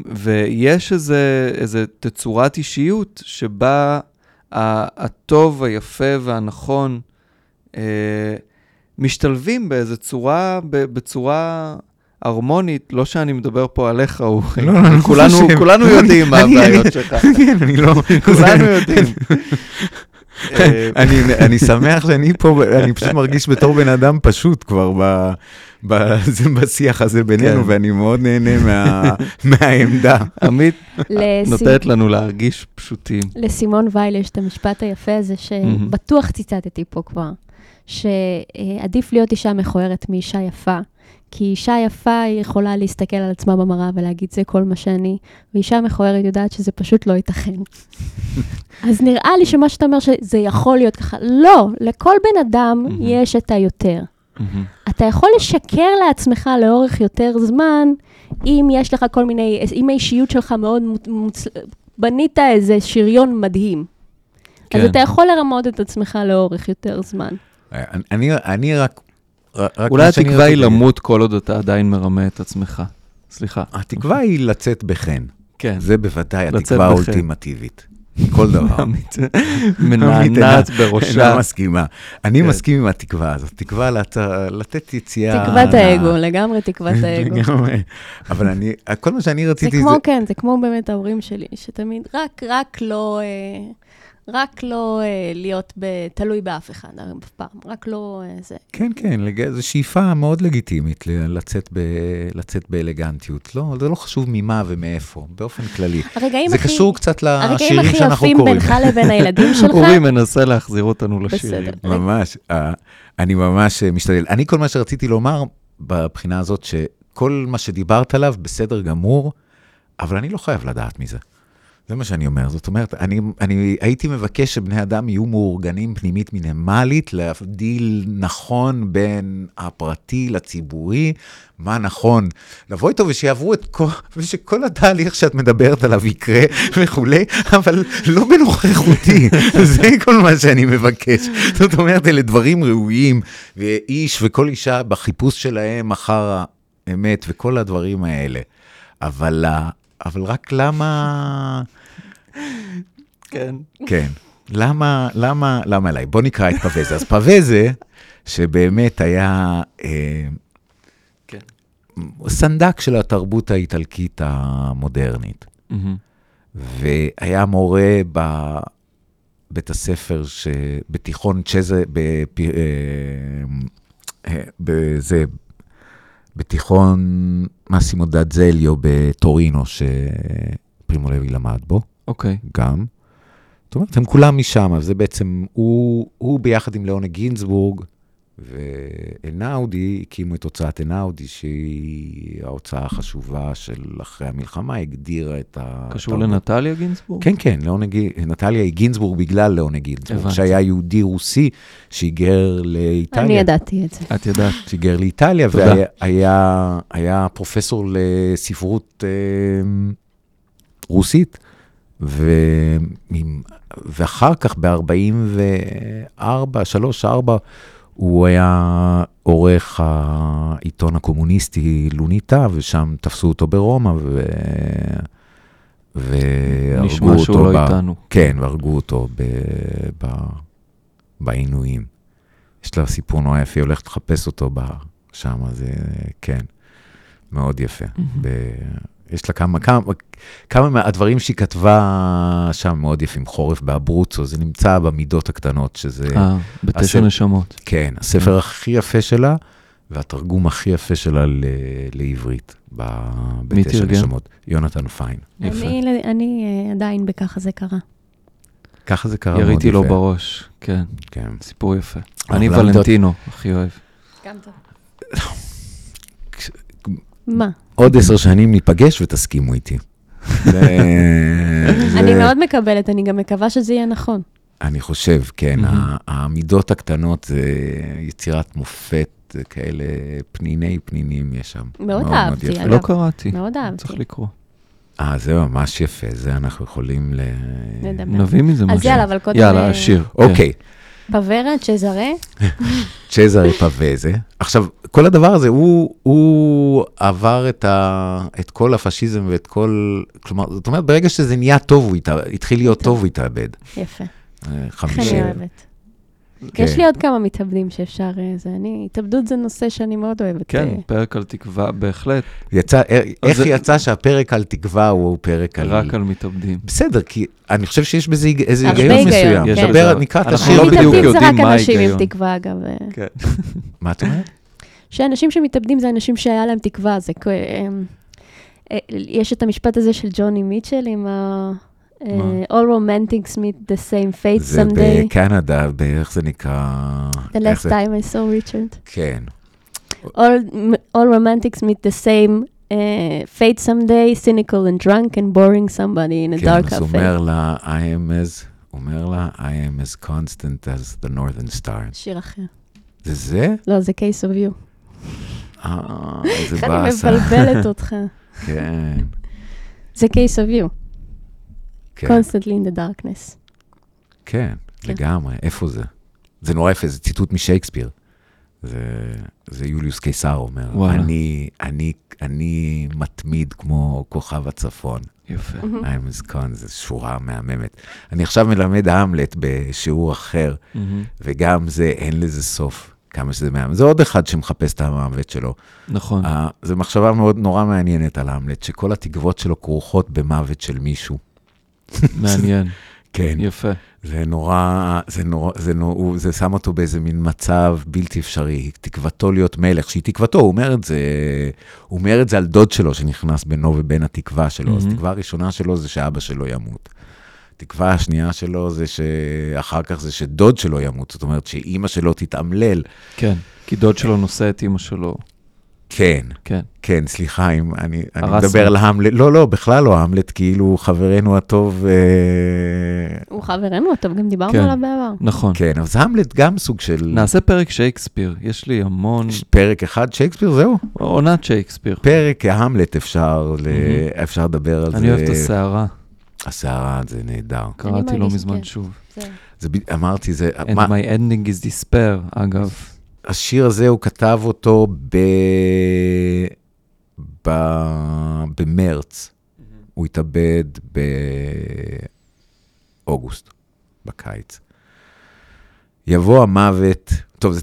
S2: ויש איזה, איזה תצורת אישיות שבה הטוב, היפה והנכון uh, משתלבים באיזה צורה, בצורה הרמונית, לא שאני מדבר פה עליך, אורי.
S3: לא, לא, אני לא
S2: כולנו,
S3: חושב.
S2: כולנו יודעים מה הבעיות שלך.
S3: כן, אני לא...
S2: כולנו יודעים. אה,
S3: אני, אני שמח שאני פה, אני פשוט מרגיש בתור בן אדם פשוט כבר בשיח הזה בינינו,
S2: כן.
S3: ואני מאוד נהנה מה, מהעמדה.
S2: עמית. נותנת לנו להרגיש פשוטים.
S1: לסימון וייל יש את המשפט היפה הזה. שבטוח ציטטתי פה כבר, שעדיף להיות אישה מכוערת מאישה יפה. כי אישה יפה היא יכולה להסתכל על עצמה במראה ולהגיד, זה כל מה שאני, ואישה מכוערת יודעת שזה פשוט לא ייתכן. אז נראה לי שמה שאתה אומר, שזה יכול להיות ככה. לא, לכל בן אדם. יש את היותר.
S2: מהמם.
S1: אתה יכול לשקר לעצמך לאורך יותר זמן, אם יש לך כל מיני, אם האישיות שלך מאוד מוצ... בנית איזה שריון מדהים. אז
S2: כן.
S1: אתה יכול לרמוד את עצמך לאורך יותר זמן.
S3: אני, אני רק... רק
S2: אולי התקווה היא למות כל עוד אתה עדיין מרמה את עצמך. סליחה.
S3: התקווה היא לצאת בחן.
S2: כן.
S3: זה בוודאי התקווה. האולטימטיבית. כל דבר.
S2: מנענעת בראשה.
S3: אינה מסכימה. אני
S2: כן.
S3: מסכים עם התקווה הזאת. תקווה לת- לתת יציאה...
S1: תקוות. האגו, לגמרי תקוות האגו.
S3: לגמרי. אבל אני, כל מה שאני
S1: זה
S3: רציתי
S1: כמו, כן, זה כמו באמת ההורים שלי, שתמיד רק, רק לא, אה, רק לא אה, להיות ב- תלוי באף אחד אף פעם, רק לא אה, זה.
S3: כן, כן, לג... זו שאיפה מאוד לגיטימית ל- לצאת, ב... לצאת באלגנטיות. לא, זה לא חשוב ממה ומאיפה, באופן כללי.
S1: הרגעים
S3: זה
S1: הכי,
S3: קשור קצת
S1: הרגעים
S3: לשירים
S1: הכי
S3: שאנחנו
S1: יפים
S3: קוראים.
S1: בינך לבין הילדים שלך,
S2: אורי מנסה להחזיר אותנו לשירים.
S1: בסדר.
S3: ממש, אה, אני ממש אה, משתדל. אני, כל מה שרציתי לומר בבחינה הזאת, שכל מה שדיברת עליו בסדר גמור, אבל אני לא חייב לדעת מזה. זה מה שאני אומר. זאת אומרת, אני, אני הייתי מבקש שבני אדם יהיו מאורגנים פנימית מינימלית, להבדיל נכון בין הפרטי לציבורי, מה נכון. לבוא איתו ושיעברו את כל, ושכל התהליך שאת מדברת עליו יקרה וכולי, אבל לא בנוכחותי. זה כל מה שאני מבקש. זאת אומרת, אלה דברים ראויים, ואיש וכל אישה בחיפוש שלהם אחר האמת וכל הדברים האלה. אבל, אבל רק למה...
S2: כן.
S3: כן. למה, למה, למה אליי? בוא נקרא את פווזה. אז פווזה, שבאמת היה אה,
S2: כן.
S3: סנדק של התרבות האיטלקית המודרנית,
S2: מהמם.
S3: והיה מורה בבית הספר, ש... בתיכון צ'זה, בפ... אה, אה, בזה, בתיכון מאסימו דאדזליו בטורינו, שפרימו לוי למד בו.
S2: אוקיי.
S3: גם. זאת אומרת, הם כולם משם, אז זה בעצם, הוא, הוא ביחד עם ליאונה גינזבורג ואנאודי, הקימו את הוצאת אנאודי, שהיא ההוצאה החשובה של אחרי המלחמה, הגדירה את ה...
S2: קשור
S3: התרבות.
S2: לנטליה גינזבורג?
S3: כן, כן, ליאונה, ג- נטליה היא גינזבורג בגלל ליאונה גינזבורג,
S2: הבנתי.
S3: שהיה יהודי רוסי שהיגר לאיטליה.
S1: אני ידעתי את זה.
S2: את ידעת.
S3: שהיגר לאיטליה. והיה היה, היה פרופסור לספרות אה, רוסית ו... ואחר כך, ב-44, 3, 4, הוא היה עורך העיתון הקומוניסטי לוניטה, ושם תפסו אותו ברומא, ו... והרגו
S2: נשמע
S3: אותו.
S2: שהוא לא
S3: ב...
S2: איתנו.
S3: כן, והרגו אותו ב... ב... בעינויים. יש לה סיפור נורא יפה, היא הולכת לחפש אותו. שם, זה כן, מאוד יפה. ב... יש לה כמה, כמה, כמה מהדברים שהיא כתבה שם מאוד יפים, חורף באברוצו, זה נמצא במידות הקטנות, שזה,
S2: אה, בתשע
S3: הספר-
S2: נשמות.
S3: כן, הספר הכי יפה שלה, והתרגום הכי יפה שלה ל... לעברית, ב... בתשע? נשמות. יונתן פיין.
S2: יפה.
S1: אני, אני אה, עדיין בככה זה קרה.
S3: ככה זה קרה מאוד יפה.
S2: יריתי לו בראש, כן,
S3: כן.
S2: סיפור יפה. אני ולנטינו, הכי אוהב.
S1: גם טוב. מה?
S3: עוד עשר שנים ניפגש ותסכימו איתי.
S1: אני מאוד מקבלת, אני גם מקווה שזה יהיה נכון.
S3: אני חושב, כן, המידות הקטנות זה יצירת מופת, זה כאלה פניני פנינים יש שם.
S1: מאוד אהבתי. אגב.
S2: לא קראתי,
S1: מאוד אהבתי.
S2: צריך לקרוא.
S3: אה, זה ממש יפה, זה אנחנו יכולים ל...
S1: נדבר.
S2: נביא מזה משהו.
S1: אז יאללה, אבל קודם...
S2: יאללה,
S1: אה,
S2: השיר.
S3: אוקיי,
S1: פברה, צ'זרה,
S3: צ'זרי פאבזה. עכשיו, כל הדבר הזה, הוא, הוא עבר את, ה, את כל הפשיזם ואת כל... כלומר, זאת אומרת, ברגע שזה נהיה טוב, הוא התא, התחיל להיות טוב, הוא התאבד.
S1: יפה.
S3: אה,
S1: איך אני
S3: חמישי.
S1: אוהבת.
S3: כן.
S1: יש לי עוד כמה מתאבדים שאפשר... אה, זה, אני... התאבדות זה נושא שאני מאוד אוהבת.
S2: כן,
S1: אה,
S2: פרק על תקווה, בהחלט,
S3: יצא, אה, איך
S2: זה-
S3: יצא שהפרק על תקווה הוא פרק על...
S2: רק על מתאבדים.
S3: בסדר, כי אני חושב שיש בזה איזה
S1: הרבה
S3: היגיון
S1: היגיון,
S3: מסוים.
S1: יש
S2: בזה-
S3: נקרא את
S2: אנחנו
S3: השיר.
S2: לא בדיוק
S1: מתאבדים זה רק
S2: יודעים מה
S1: אנשים עם
S2: ההיגיון.
S1: תקווה, אגב.
S2: כן.
S3: מה את אומרת?
S1: שאנשים שמתאבדים זה אנשים שהיה להם תקווה. זה... כ- יש את המשפט הזה של ג'וני מיטשל עם ה... אה,
S2: מה?
S1: All romantics meet the same fate
S3: זה
S1: someday.
S3: בקנדה, באיך זה נקרא?
S1: The
S3: איך
S1: last
S3: זה?
S1: time I saw Richard.
S3: כן.
S1: All, all romantics meet the same uh, fate someday, cynical and drunk and boring somebody in a
S3: כן,
S1: dark
S3: אז הוא
S1: cafe.
S3: אומר לה, I am as, אומר לה, I am as constant as the northern star.
S1: שיר אחר.
S3: זה זה?
S1: לא, זה case of you.
S3: אה, איזה
S1: איך אני
S3: באסה.
S1: מבלבלת אותך.
S3: כן,
S1: זה case of you.
S3: כן,
S1: constantly in the darkness.
S3: כן,
S1: כן.
S3: לגמרי. איפה זה? זה נורא יפה, זה ציטוט משייקספיר. זה, זה יוליוס קיסר אומר,
S2: וואלה.
S3: אני, אני, אני מתמיד כמו כוכב הצפון.
S2: יפה.
S3: I'm as con, זו שורה מהממת. אני עכשיו מלמד המלט בשיעור אחר,
S2: מהמם.
S3: וגם זה, אין לזה סוף. כמה שזה מהמם. זה עוד אחד שמחפש את המוות שלו.
S2: נכון.
S3: אה, זו מחשבה מאוד נורא מעניינת על המלט, שכל התקוות שלו כרוכות במוות של מישהו.
S2: מעניין.
S3: כן,
S2: יפה.
S3: זה נורא, זה נורא, זה, נורא, הוא- זה שם אותו באיזה מין מצב בלתי אפשרי. תקוותו להיות מלך, שהיא תקוותו, הוא אומר את זה, הוא אומר את זה על דוד שלו שנכנס בינו ובין התקווה שלו. אז
S2: מהמם.
S3: תקווה הראשונה שלו זה שאבא שלו ימות. תקווה השנייה שלו זה שאחר כך זה שדוד שלו ימות, זאת אומרת שאימא שלו תתאמלל.
S2: כן. כי דוד שלו נושא את אימא שלו.
S3: כן,
S2: כן.
S3: כן, סליחה, אם אני, אני. מדבר על המלט, לא, לא, בכלל לא, המלט כאילו חברנו הטוב, אה,
S1: הוא חברנו הטוב, גם דיברנו
S2: כן.
S1: עליו בעבר.
S2: נכון.
S3: כן, אז המלט גם סוג של
S2: נעשה פרק שייקספיר, יש לי המון...
S3: ש- פרק אחד, שייקספיר, זהו.
S2: עונת שייקספיר.
S3: פרק המלט אפשר, ל...
S2: מהמם.
S3: אפשר לדבר על זה.
S2: אני אוהב את הסערה,
S3: הסערה, זה נהדר.
S2: קראתי לא מזמן
S1: כן.
S2: שוב.
S1: זה-
S3: זה, ב- אמרתי, זה,
S2: And
S3: מה,
S2: my ending is despair, אגב.
S3: השיר הזה, הוא כתב אותו ב... ב... במרץ. הוא התאבד באוגוסט, בקיץ. יבוא המוות, טוב, זה,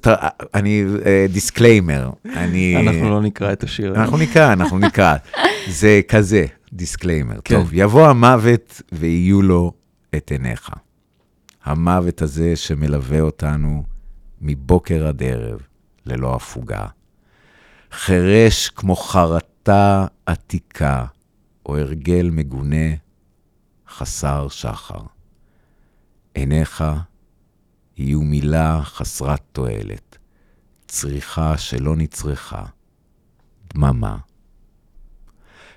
S3: אני, disclaimer, אני...
S2: אנחנו לא נקרא את השיר.
S3: אנחנו נקרא, אנחנו נקרא. זה כזה, disclaimer.
S2: כן.
S3: טוב, יבוא המוות ויהיו לו את עיניך. המוות הזה שמלווה אותנו מבוקר עד ערב, ללא הפוגה. חירש כמו חרטה עתיקה, או הרגל מגונה, חסר שחר. עיניך יהיו מילה חסרת תועלת, צריכה שלא נצרכה, דממה.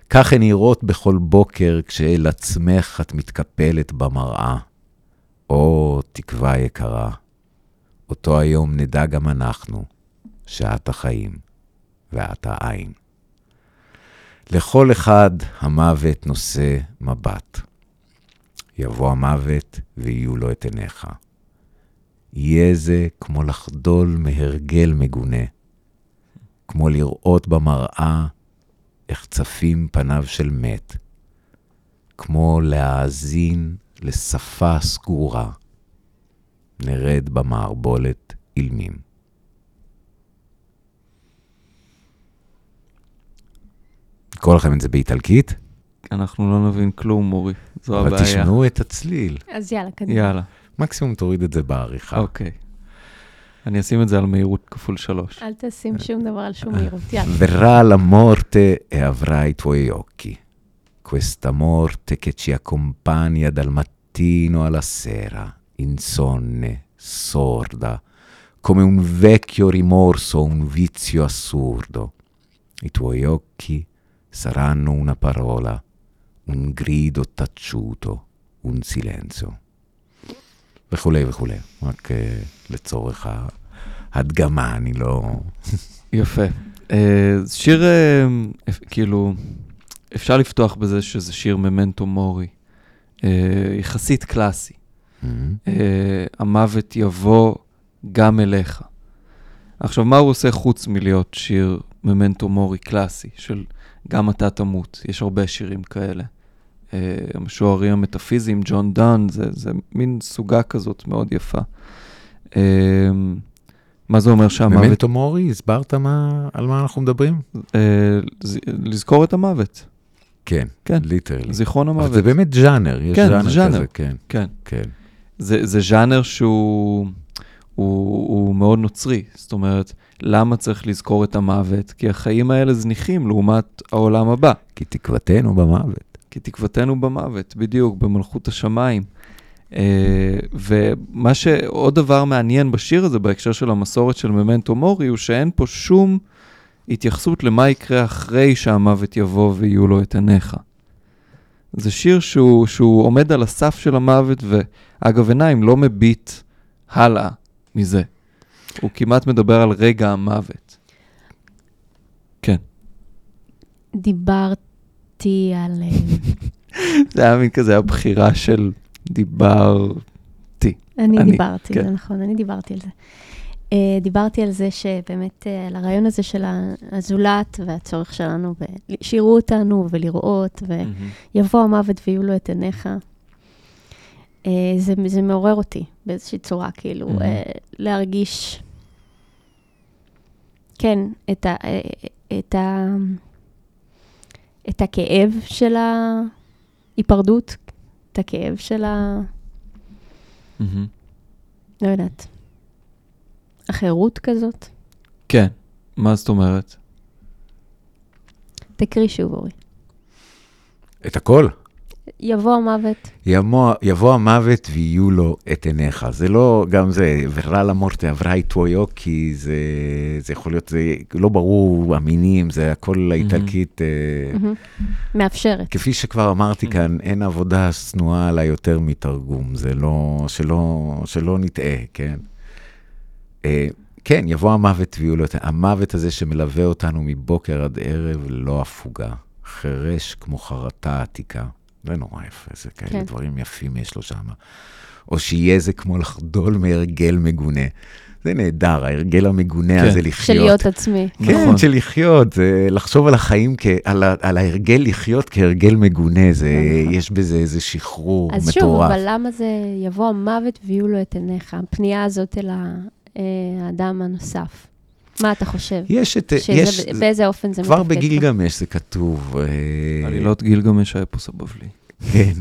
S3: כך הן נראות בכל בוקר כשאל עצמך את מתקפלת במראה. או, תקווה יקרה, אותו היום נדע גם אנחנו, שאת החיים ואת העין. לכל אחד המוות נושא מבט. יבוא המוות ויהיו לו את עיניך. יהיה זה כמו לחדול מהרגל מגונה, כמו לראות במראה איך צפים פניו של מת, כמו להאזין לשפה סגורה, נרד במערבולת אילמים. לקרוא לכם את זה באיטלקית,
S2: אנחנו לא נבין כלום, אורי, זו
S3: אבל
S2: הבעיה.
S3: תשמעו את הצליל.
S1: אז יאללה, קדימה.
S2: יאללה,
S3: מקסימום תוריד את זה בעריכה.
S2: אוקיי. אני אשים את זה על מהירות כפול שלוש.
S1: אל תשים שום דבר על שום מהירות, יאללה.
S3: La morte e avrai i tuoi occhi. Questa morte che ci accompagna dal mattino alla sera, insonne, sorda, come un vecchio rimorso o un vizio assurdo. I tuoi occhi saranno una parola, un grido taciuto, un silenzio. וכולי וכולי, רק אה, לצורך ההדגמה, אני לא...
S2: יפה. אה, שיר, אה, אפ- כאילו, אפשר לפתוח בזה שזה שיר ממנטו מורי, אה, יחסית קלאסי.
S3: Mhm.
S2: אה, המוות יבוא גם אליך. עכשיו, מה הוא עושה חוץ מלהיות שיר ממנטו מורי קלאסי, של גם אתה תמות? יש הרבה שירים כאלה. אה, המשוררים המטאפיזיים, ג'ון דן, זה, זה מין סוגה כזאת מאוד יפה. אה, מה זה אומר שהמוות...
S3: ממנטו מורי, הסברת מה, על מה אנחנו מדברים?
S2: לזכור את המוות,
S3: כן,
S2: כן.
S3: ליטרלי.
S2: זיכרון
S3: אבל
S2: המוות.
S3: זה באמת ז'אנר, יש
S2: כן,
S3: ז'אנר
S2: ז'אנר.
S3: כזה, כן,
S2: כן.
S3: כן.
S2: זה, זה ז'אנר שהוא הוא, הוא מאוד נוצרי. זאת אומרת, למה צריך לזכור את המוות? כי החיים האלה זניחים לעומת העולם הבא.
S3: כי תקוותנו במוות.
S2: כי תקוותנו במוות, בדיוק, במלכות השמיים. Uh, ומה שעוד דבר מעניין בשיר הזה, בהקשר של המסורת של ממנטו מורי, הוא שאין פה שום התייחסות למה יקרה אחרי שהמוות יבוא ויהיו לו את עיניך. זה שיר שהוא, שהוא עומד על הסף של המוות, ואגב עיניים לא מביט הלאה מזה. הוא כמעט מדבר על רגע המוות. כן.
S1: דיברתי על... אה,
S2: זה היה מין כזה הבחירה של דיברתי.
S1: אני
S2: אני-
S1: דיברתי,
S2: כן.
S1: זה נכון, אני דיברתי על זה. אה, דיברתי על זה שבאמת, אה, על הרעיון הזה של הזולת והצורך שלנו, שיראו אותנו ולראות, ויבוא המוות ויהיו לו את עיניך. אה, זה, זה מעורר אותי באיזושהי צורה, כאילו, להרגיש, כן, את, ה, את, ה, את הכאב של ההיפרדות, את הכאב של ה... לא יודעת, החירות כזאת.
S2: כן, מה זאת אומרת?
S1: תקריא שוב, אורי.
S3: את הכל.
S1: יבוא המוות,
S3: יבוא, יבוא המוות ויהיו לו את עיניך. זה לא, גם זה, ורע למורטה עברה איתו יוקי, זה, זה יכול להיות, זה לא ברור, המינים, זה הכל האיטלקית. אה,
S1: מהמם. מאפשרת.
S3: כפי שכבר אמרתי כאן, אין עבודה שנואה עליי יותר מתרגום, זה לא, שלא, שלא נטעה, כן? אה, כן, יבוא המוות ויהיו לו את... המוות הזה שמלווה אותנו מבוקר עד ערב ללא הפוגה, חירש כמו חרטה עתיקה. זה נורא יפה, זה כאלה
S1: כן.
S3: דברים יפים יש לו שם. או שיהיה זה כמו לחדול מהרגל מגונה. זה נהדר, ההרגל המגונה
S2: כן.
S3: הזה
S1: של
S3: לחיות.
S1: להיות עצמי.
S3: כן,
S2: נכון.
S3: של לחיות, זה לחשוב על החיים, כ, על, ה, על ההרגל לחיות כהרגל מגונה, זה,
S1: נכון.
S3: יש בזה איזה שחרור
S1: אז
S3: מטורף.
S1: שוב, אבל למה זה יבוא המוות ויהיו לו את עיניך? הפנייה הזאת אל ה- האדם הנוסף. מה אתה חושב?
S3: יש את,
S1: שזה,
S3: יש,
S1: באיזה אופן זה
S3: כבר
S1: מתפקד פה?
S3: בגילגמש זה כתוב, אה,
S2: עלילות גילגמש האפוס הבבלי.
S3: כן,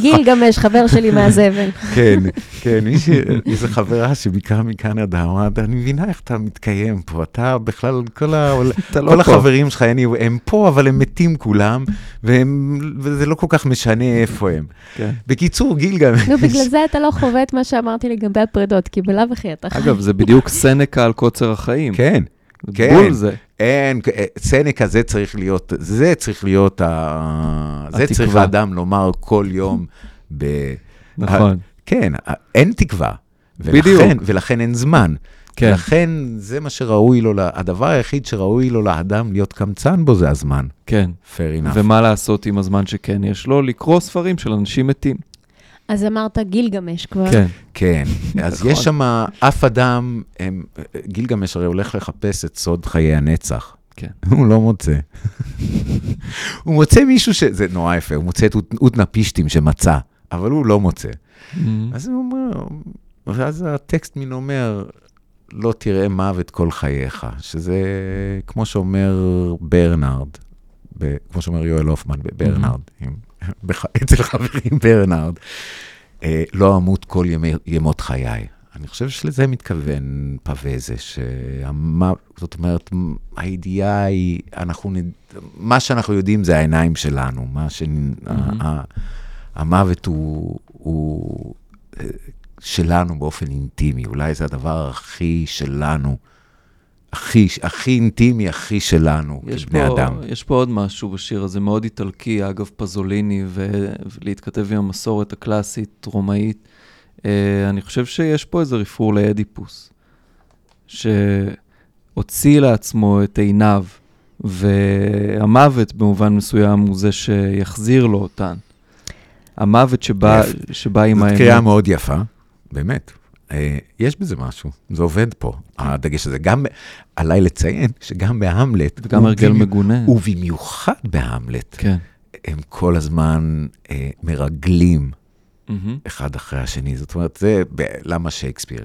S1: גילגמש, חבר שלי מהזבל.
S3: כן, כן, מי ש... איזו חברה שביקרה מקנדה, אמרה, אני מבינה איך אתה מתקיים פה, אתה בכלל, כל, ה...
S2: לא
S3: כל
S2: פה.
S3: החברים שלך, אני, הם פה, אבל הם מתים כולם, והם... וזה לא כל כך משנה איפה הם.
S2: כן.
S3: בקיצור, גילגמש.
S1: נו, בגלל זה אתה לא חווה את מה שאמרתי לגבי הפרידות, כי בלאו הכי אתה חי.
S2: אגב, זה בדיוק סנקה על קוצר החיים.
S3: כן, כן.
S2: בול זה.
S3: אין, אה, סנקה זה צריך להיות, זה צריך להיות, ה... זה. צריך האדם לומר כל יום ב...
S2: נכון.
S3: כן, אין תקווה.
S2: בדיוק.
S3: ולכן, ולכן אין זמן.
S2: כן.
S3: לכן זה מה שראוי לו, הדבר היחיד שראוי לו לאדם להיות קמצן בו זה הזמן.
S2: כן.
S3: fair enough.
S2: ומה לעשות עם הזמן שכן יש לו? לקרוא ספרים של אנשים מתים.
S1: אז אמרת גילגמש כבר.
S2: כן.
S3: כן, אז
S2: נכון.
S3: יש שם אף אדם, הם, גילגמש הרי הולך לחפש את סוד חיי הנצח.
S2: כן.
S3: הוא לא מוצא. הוא מוצא מישהו ש... זה נורא יפה, הוא מוצא את אוטנפישטים שמצא, אבל הוא לא מוצא. אז הוא אומר, ואז הטקסט מין אומר, לא תראה מוות כל חייך, שזה כמו שאומר ברנארד, ב, כמו שאומר יואל הופמן בברנארד, בח, אצל חברים ברנארד, אה, לא אמות כל ימי, ימות חיי. אני חושב שלזה מתכוון פווזה, שהמה, זאת אומרת, הידיעה היא, אנחנו, נד... מה שאנחנו יודעים זה העיניים שלנו, מה ש... ה- המוות הוא, הוא אה, שלנו באופן אינטימי, אולי זה הדבר הכי שלנו, הכי, הכי אינטימי, הכי שלנו, כבני
S2: פה,
S3: אדם.
S2: יש פה עוד משהו בשיר הזה, מאוד איטלקי, אגב, פזוליני, ו- ולהתכתב עם המסורת הקלאסית, רומאית. Uh, אני חושב שיש פה איזה רפרור לאדיפוס, שהוציא לעצמו את עיניו, והמוות במובן מסוים הוא זה שיחזיר לו אותן. המוות שבא. שבא עם
S3: זאת
S2: האמת.
S3: קריאה מאוד יפה, באמת. אה, יש בזה משהו, זה עובד פה, הדגש הזה. גם, עליי לציין שגם בהמלט,
S2: וגם הרגל
S3: ובמי-
S2: מגונה.
S3: ובמיוחד בהמלט,
S2: כן.
S3: הם כל הזמן אה, מרגלים
S2: מהמם.
S3: אחד אחרי השני. זאת אומרת, זה ב- למה שייקספיר.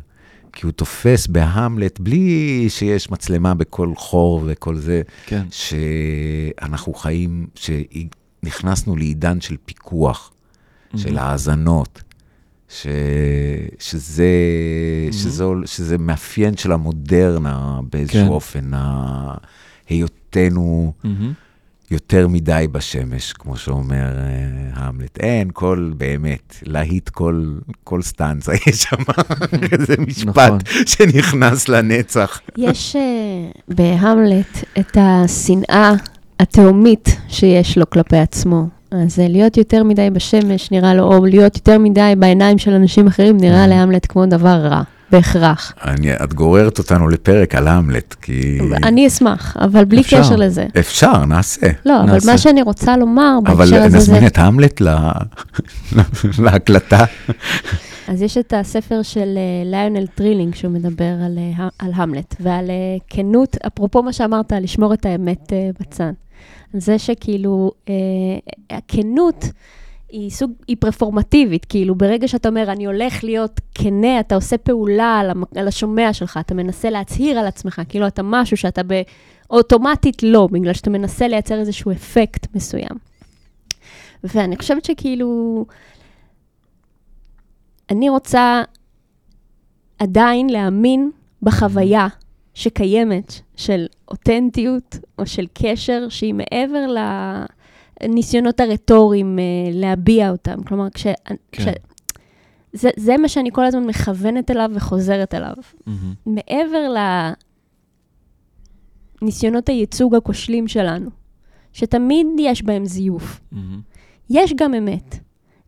S3: כי הוא תופס בהמלט, בלי שיש מצלמה בכל חור וכל זה,
S2: כן.
S3: שאנחנו חיים, שנכנסנו לעידן של פיקוח, של האזנות, ש... שזה, שזה, שזה מאפיין של המודרנה באיזשהו
S2: כן.
S3: אופן. היותנו
S2: מהמם.
S3: יותר מדי בשמש, כמו שאומר uh, המלט. אין כל, באמת, להיט כל, כל סטנצה, יש שם כזה משפט
S2: נכון.
S3: שנכנס לנצח.
S1: יש אה, בהמלט את השנאה התהומית שיש לו כלפי עצמו. אז אה, להיות יותר מדי בשמש נראה לו, או להיות יותר מדי בעיניים של אנשים אחרים, נראה להמלט כמו דבר רע, בהכרח.
S3: אני, את גוררת אותנו לפרק על המלט, כי...
S1: אני אשמח, אבל בלי
S2: אפשר.
S1: קשר לזה.
S3: אפשר, נעשה.
S1: לא, אבל
S2: נעשה.
S1: מה שאני רוצה לומר
S3: אבל
S1: בהקשר הזה זה...
S3: נזמין את המלט ל- להקלטה.
S1: אז יש את הספר של אה, ליונל טרילינג, שהוא מדבר על, אה, ה- על המלט, ועל אה, כנות, אפרופו מה שאמרת, לשמור את האמת אה, בצד. זה שכאילו, אה, הכנות היא סוג, היא פרפורמטיבית, כאילו, ברגע שאתה אומר, אני הולך להיות כנה, אתה עושה פעולה על, המ, על השומע שלך, אתה מנסה להצהיר על עצמך, כאילו אתה משהו שאתה באוטומטית לא, בגלל שאתה מנסה לייצר איזשהו אפקט מסוים. ואני חושבת שכאילו, אני רוצה עדיין להאמין בחוויה שקיימת של אותנטיות או של קשר שהיא מעבר לניסיונות הרטוריים אה, להביע אותם. כלומר, כש...
S2: כן.
S1: כש... זה, זה מה שאני כל הזמן מכוונת אליו וחוזרת אליו.
S2: מהמם.
S1: מעבר לניסיונות הייצוג הכושלים שלנו, שתמיד יש בהם זיוף.
S2: מהמם.
S1: יש גם אמת,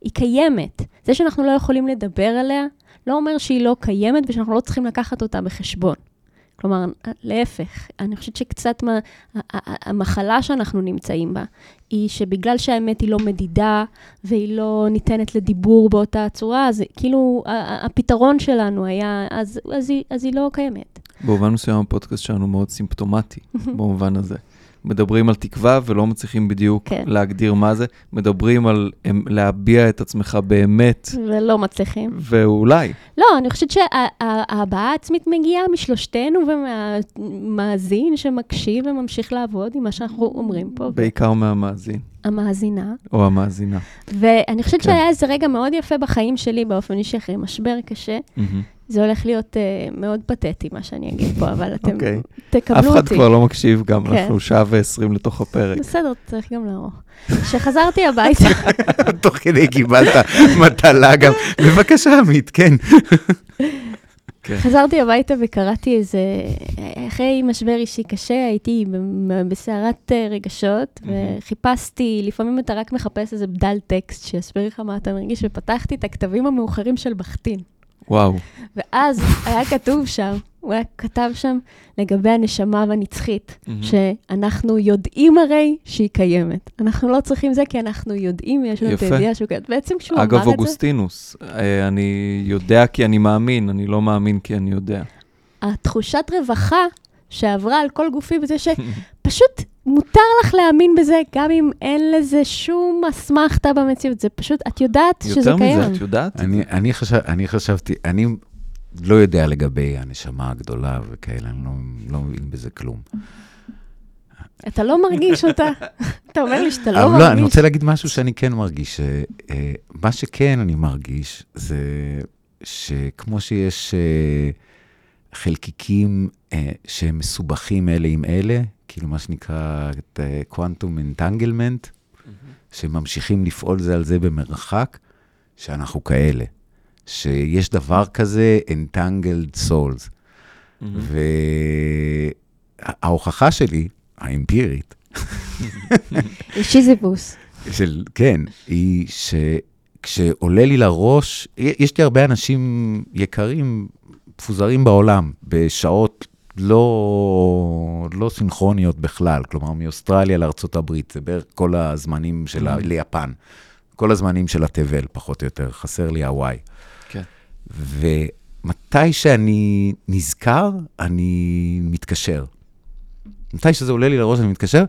S1: היא קיימת. זה שאנחנו לא יכולים לדבר עליה, לא אומר שהיא לא קיימת ושאנחנו לא צריכים לקחת אותה בחשבון. כלומר, להפך, אני חושבת שקצת מה, המחלה שאנחנו נמצאים בה, היא שבגלל שהאמת היא לא מדידה והיא לא ניתנת לדיבור באותה צורה, אז כאילו הפתרון שלנו היה, אז, אז, היא, אז היא לא קיימת.
S2: במובן מסוים הפודקאסט שלנו מאוד סימפטומטי, במובן הזה. מדברים על תקווה ולא מצליחים בדיוק
S1: כן.
S2: להגדיר מה זה. מדברים על הם, להביע את עצמך באמת,
S1: ולא מצליחים.
S2: ואולי.
S1: לא, אני חושבת שההבעה העצמית מגיעה משלושתנו ומהמאזין שמקשיב וממשיך לעבוד עם מה שאנחנו אומרים פה.
S2: בעיקר מהמאזין,
S1: המאזינה.
S2: או המאזינה.
S1: ואני חושבת
S2: כן.
S1: שהיה איזה רגע מאוד יפה בחיים שלי באופן אישי, אחרי משבר קשה.
S2: מהמם.
S1: זה הולך להיות uh, מאוד פתטי, מה שאני אגיד פה, אבל אתם
S2: אוקיי.
S1: תקבלו
S2: אף
S1: אותי.
S2: אחד כבר לא מקשיב גם,
S1: כן.
S2: אנחנו שעה ועשרים לתוך הפרק.
S1: בסדר, צריך גם לערוך. כשחזרתי הביתה,
S3: תוך כדי קיבלת מטלה גם. בבקשה, עמית, כן.
S2: כן.
S1: חזרתי הביתה וקראתי איזה, אחרי משבר אישי קשה, הייתי בסערת אה, רגשות,
S2: מהמם.
S1: וחיפשתי, לפעמים אתה רק מחפש איזה בדל טקסט שיסביר לך מה אתה מרגיש, ופתחתי את הכתבים המאוחרים של בכתין.
S2: וואו.
S1: ואז היה כתוב שם, הוא היה כתב שם לגבי הנשמה הנצחית,
S2: מהמם.
S1: שאנחנו יודעים הרי שהיא קיימת. אנחנו לא צריכים זה כי אנחנו יודעים, יש לנו את. הידיעה שהוא קיימת. בעצם כשהוא אמר את
S2: אגב,
S1: זה...
S2: אוגוסטינוס, אה, אני יודע כי אני מאמין, אני לא מאמין כי אני יודע.
S1: התחושת רווחה שעברה על כל גופי בזה שפשוט מותר לך להאמין בזה, גם אם אין לזה שום אסמכתה במציאות. זה פשוט, את יודעת שזה
S2: יותר
S1: קיים.
S2: מזה, את יודעת?
S3: אני, אני, חשב, אני חשבתי, אני לא יודע לגבי הנשמה הגדולה וכאלה, אני לא, לא מבין בזה כלום.
S1: אתה לא מרגיש אותה. אתה אומר לי שאתה לא מרגיש.
S3: לא, אני רוצה להגיד משהו שאני כן מרגיש. ש, אה, מה שכן אני מרגיש זה שכמו שיש אה, חלקיקים אה, שהם מסובכים אלה עם אלה, כאילו מה שנקרא קוונטום אנטנגלמנט, שממשיכים לפעול זה על זה במרחק, שאנחנו כאלה. שיש דבר כזה entangled souls.
S2: מהמם.
S3: וההוכחה שלי, האמפירית,
S1: שיזיפוס.
S3: של, כן, היא שכשעולה לי לראש, יש לי הרבה אנשים יקרים, מפוזרים בעולם, בשעות לא, לא סינכרוניות בכלל, כלומר, מאוסטרליה לארה"ב, זה בערך כל הזמנים של ה...
S2: Mhm.
S3: ליפן, כל הזמנים של התבל, פחות או יותר, חסר לי הוואי.
S2: כן.
S3: ומתי שאני נזכר, אני מתקשר. מתי שזה עולה לי לראש, אני מתקשר,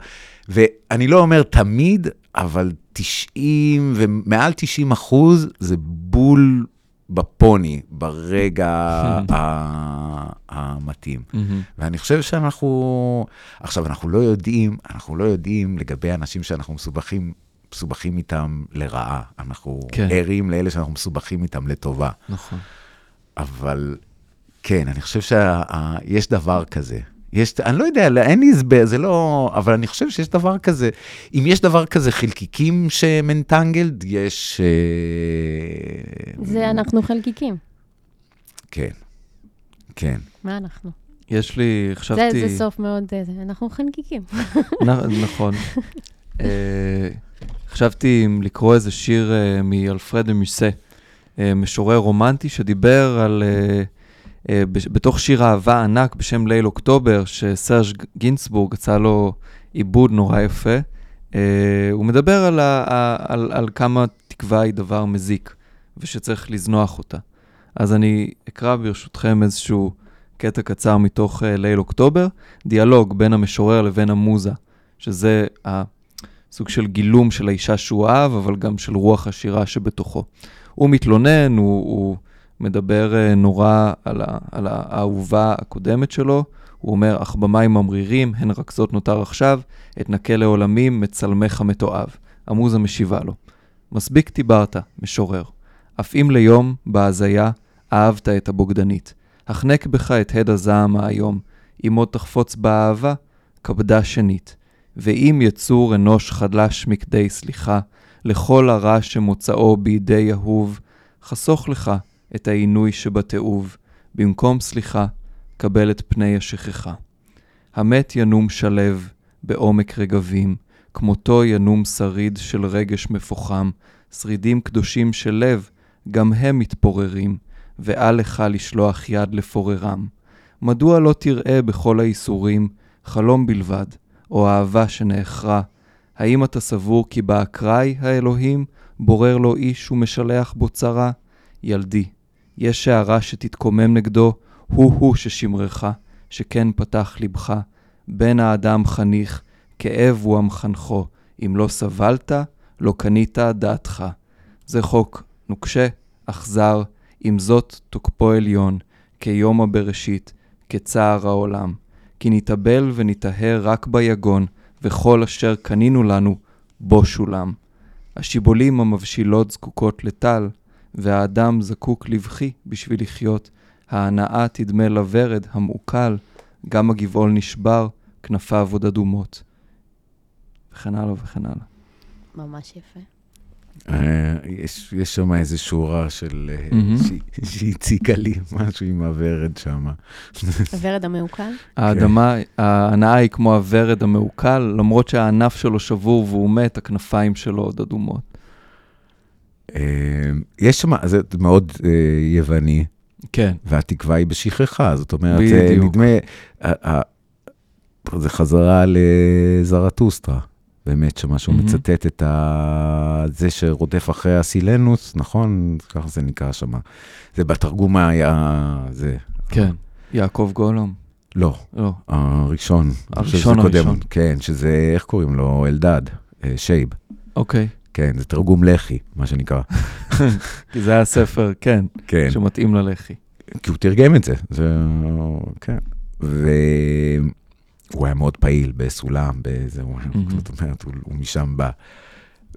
S3: ואני לא אומר תמיד, אבל 90 ומעל 90 אחוז זה בול בפוני, ברגע המתאים. ואני חושב שאנחנו, עכשיו, אנחנו לא יודעים, אנחנו לא יודעים לגבי אנשים שאנחנו מסובכים, מסובכים איתם לרעה. אנחנו
S2: כן.
S3: ערים לאלה שאנחנו מסובכים איתם לטובה.
S2: נכון.
S3: אבל כן, אני חושב שיש דבר כזה. יש, אני לא יודע, אין לי הסבר, זה לא... אבל אני חושב שיש דבר כזה. אם יש דבר כזה חלקיקים שהם אנטנגלד, יש... אה,
S1: זה אנחנו חלקיקים.
S3: כן, כן.
S1: מה אנחנו?
S2: יש לי,
S1: זה,
S2: חשבתי...
S1: זה סוף מאוד... אה, זה, אנחנו חלקיקים.
S2: נ- נכון. אה, חשבתי אם לקרוא איזה שיר אה, מאלפרד אה, משורר רומנטי שדיבר על, אה, אה, בש- בתוך שיר אהבה ענק בשם ליל אוקטובר, שסרג' גינסבורג יצא לו עיבוד נורא יפה. אה, הוא מדבר על, ה- על, על כמה תקווה היא דבר מזיק, ושצריך לזנוח אותה. אז אני אקרא ברשותכם איזשהו קטע קצר מתוך אה, ליל אוקטובר, דיאלוג בין המשורר לבין המוזה, שזה הסוג של גילום של האישה שהוא אהב, אבל גם של רוח השירה שבתוכו. הוא מתלונן, הוא, הוא מדבר אה, נורא על, ה, על האהובה הקודמת שלו, הוא אומר, אך במים ממרירים, הן רכזות נותר עכשיו, אתנקה לעולמים, מצלמך מתועב. המוזה משיבה לו. מספיק דיברת, משורר. אף אם ליום, בהזיה, אהבת את הבוגדנית. החנק בך את הד הזעם האיום, אם עוד תחפוץ באהבה, כבדה שנית. ואם יצור אנוש חדש מכדי סליחה, לכל הרע שמוצאו בידי אהוב, חסוך לך את העינוי שבתיעוב, במקום סליחה, קבל את פני השכחה. המת ינום שלו בעומק רגבים, כמותו ינום שריד של רגש מפוחם, שרידים קדושים של לב, גם הם מתפוררים, ואל לך לשלוח יד לפוררם. מדוע לא תראה בכל האיסורים חלום בלבד, או אהבה שנאחרה? האם אתה סבור כי באקראי האלוהים בורר לו איש ומשלח בו צרה? ילדי, יש הערה שתתקומם נגדו, הוא-הוא ששמרך, שכן פתח לבך. בן האדם חניך, כאב הוא המחנכו, אם לא סבלת, לא קנית דעתך. זה חוק נוקשה, אכזר, עם זאת תוקפו עליון, כיום הבראשית, כצער העולם. כי נתאבל ונטהר רק ביגון, וכל אשר קנינו לנו, בו שולם. השיבולים המבשילות זקוקות לטל, והאדם זקוק לבכי בשביל לחיות. ההנאה תדמה לוורד המעוקל, גם הגבעול נשבר, כנפיו עוד אדומות. וכן הלאה וכן הלאה.
S1: ממש יפה.
S3: אה, יש, יש שם איזו שורה של... אה, שהציקה לי משהו עם הוורד שם.
S1: הוורד המעוקל?
S2: האדמה, ההנאה היא כמו הוורד המעוקל, למרות שהענף שלו שבור והוא מת, הכנפיים שלו עוד אדומות.
S3: אה, יש שם, זה מאוד אה, יווני,
S2: כן.
S3: והתקווה היא בשכחה, זאת אומרת,
S2: בדיוק.
S3: נדמה, זה חזרה לזרטוסטרה, באמת, שמה שהוא
S2: מהמם.
S3: מצטט את ה... זה שרודף אחרי הסילנוס, נכון? ככה זה נקרא שם. זה בתרגום היה... זה...
S2: כן. יעקב גולום.
S3: לא,
S2: לא.
S3: הראשון.
S2: הראשון
S3: שזה קודם.
S2: הראשון.
S3: כן, שזה, איך קוראים לו? אלדד, אה, שייב.
S2: אוקיי.
S3: כן, זה תרגום לחי, מה שנקרא.
S2: כי זה היה ספר, כן,
S3: כן.
S2: שמתאים ללח"י.
S3: כי הוא תרגם את זה, זה, כן. והוא היה מאוד פעיל בסולם, הוא,
S2: מהמם.
S3: זאת אומרת, הוא, הוא משם בא.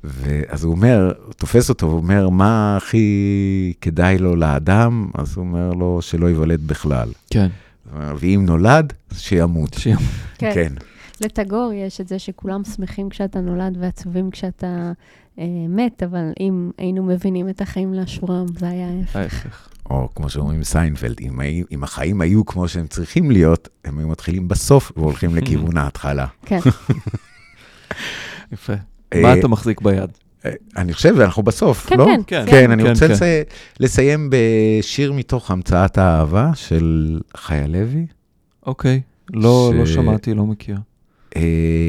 S3: ואז הוא אומר, הוא תופס אותו, הוא אומר, מה הכי כדאי לו לאדם? אז הוא אומר לו, שלא ייוולד בכלל.
S2: כן.
S3: ואם נולד, שימות.
S2: שיר.
S1: כן.
S3: כן.
S1: לטגור יש את זה שכולם שמחים כשאתה נולד ועצובים כשאתה מת, אבל אם היינו מבינים את החיים לאשורם, זה היה ההפך.
S3: או כמו שאומרים סיינפלד, אם, אם החיים היו כמו שהם צריכים להיות, הם היו מתחילים בסוף והולכים לכיוון ההתחלה.
S1: כן.
S2: יפה.
S3: אה,
S2: מה אתה מחזיק ביד?
S3: אה, אני חושב, אנחנו בסוף,
S1: כן,
S3: לא?
S1: כן.
S2: כן.
S3: כן, אני
S2: כן,
S3: רוצה
S2: כן.
S3: לסי... לסיים בשיר מתוך המצאת האהבה של חיה לוי.
S2: אוקיי. לא,
S3: ש-
S2: לא שמעתי, לא מכיר.
S3: אה,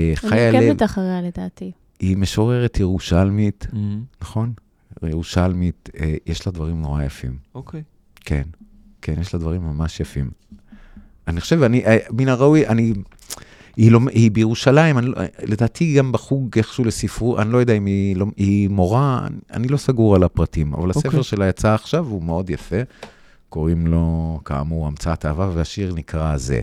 S1: אני
S3: חיה לוי
S1: עוקבת אחריה לדעתי.
S3: היא משוררת ירושלמית,
S2: מהמם.
S3: נכון? ירושלמית, אה, יש לה דברים נורא יפים.
S2: אוקיי.
S3: כן, כן, יש לה דברים ממש יפים. אני חושב, אני, אה, מן הראוי, אני, היא, לא, היא בירושלים, אני, לא- לדעתי גם בחוג איכשהו לספרות, אני לא יודע אם היא, לא, היא מורה, אני, אני לא סגור על הפרטים, אבל הספר
S2: אוקיי.
S3: שלה יצא עכשיו, הוא מאוד יפה. קוראים לו, כאמור, המצאת אהבה, והשיר נקרא זה.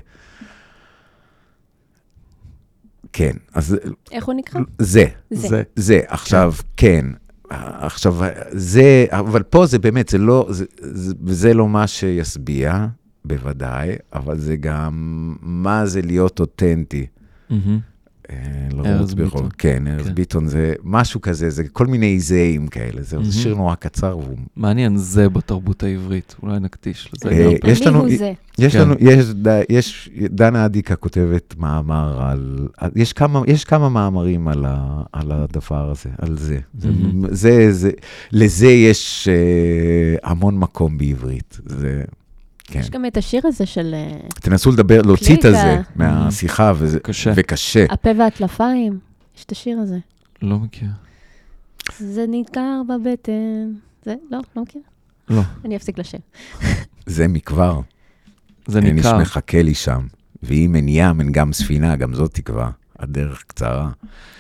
S3: כן, אז
S1: איך הוא נקרא?
S3: זה.
S1: זה.
S2: זה.
S3: זה, עכשיו, כן. עכשיו, זה, אבל פה זה באמת, זה לא, זה, זה, זה לא מה שישביע, בוודאי, אבל זה גם מה זה להיות אותנטי.
S2: מהמם.
S3: אה, לרוץ
S2: ארז ביטון.
S3: כן, ארז
S2: כן.
S3: ביטון זה משהו כזה, זה כל מיני זהים כאלה. זה שיר נורא קצר, והוא...
S2: מעניין, זה בתרבות העברית. אולי נקדיש לזה
S3: אה. יש לנו-. יש
S2: כן.
S3: לנו, יש, ד- יש, דנה אדיקה כותבת מאמר על, יש כמה, יש כמה מאמרים על, ה, על הדבר הזה, על זה. זה,
S2: מהמם.
S3: זה, זה, לזה יש אה, המון מקום בעברית. כן.
S1: יש גם את השיר הזה של אה,
S3: תנסו לדבר, להוציא את. הזה מהשיחה, וזה,
S2: קשה.
S3: וקשה.
S1: הפה והטלפיים. יש את השיר הזה.
S2: לא מכיר.
S1: זה נדקר בבטן. זה? לא, לא מכיר.
S2: לא.
S1: אני אפסיק לשיר.
S3: זה מכבר.
S2: זה
S3: אין איש
S2: ניכר.
S3: מחכה לי שם. ואם אין ים, אין גם ספינה, גם זאת תקווה. הדרך קצרה.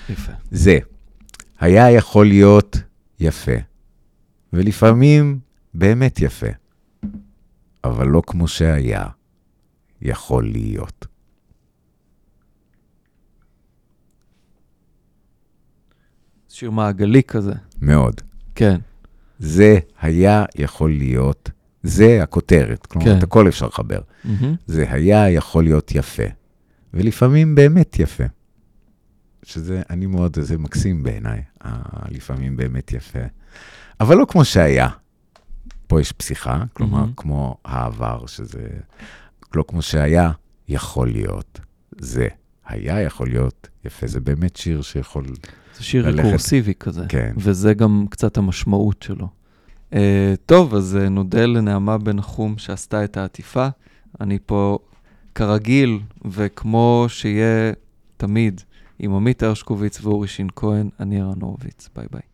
S2: יפה.
S3: זה היה יכול להיות יפה, ולפעמים באמת יפה, אבל לא כמו שהיה יכול להיות.
S2: שיר מעגלי כזה.
S3: מאוד.
S2: כן.
S3: זה היה יכול להיות, זה הכותרת, כלומר,
S2: כן.
S3: את הכל אפשר לחבר.
S2: מהמם.
S3: זה היה יכול להיות יפה, ולפעמים באמת יפה. שזה, אני מאוד, זה מקסים בעיניי, ה- לפעמים באמת יפה. אבל לא כמו שהיה. פה יש פסיכה, כלומר,
S2: מהמם.
S3: כמו העבר, שזה לא כמו שהיה, יכול להיות. זה היה יכול להיות יפה. זה באמת שיר שיכול...
S2: זה שיר
S3: ללכת.
S2: רקורסיבי כזה.
S3: כן.
S2: וזה גם קצת המשמעות שלו. Uh, טוב, אז uh, נודה לנעמה בן נחום שעשתה את העטיפה. אני פה כרגיל, וכמו שיהיה תמיד, עם עמית הרשקוביץ ואורי שין כהן, אני ערן הורוביץ. ביי ביי.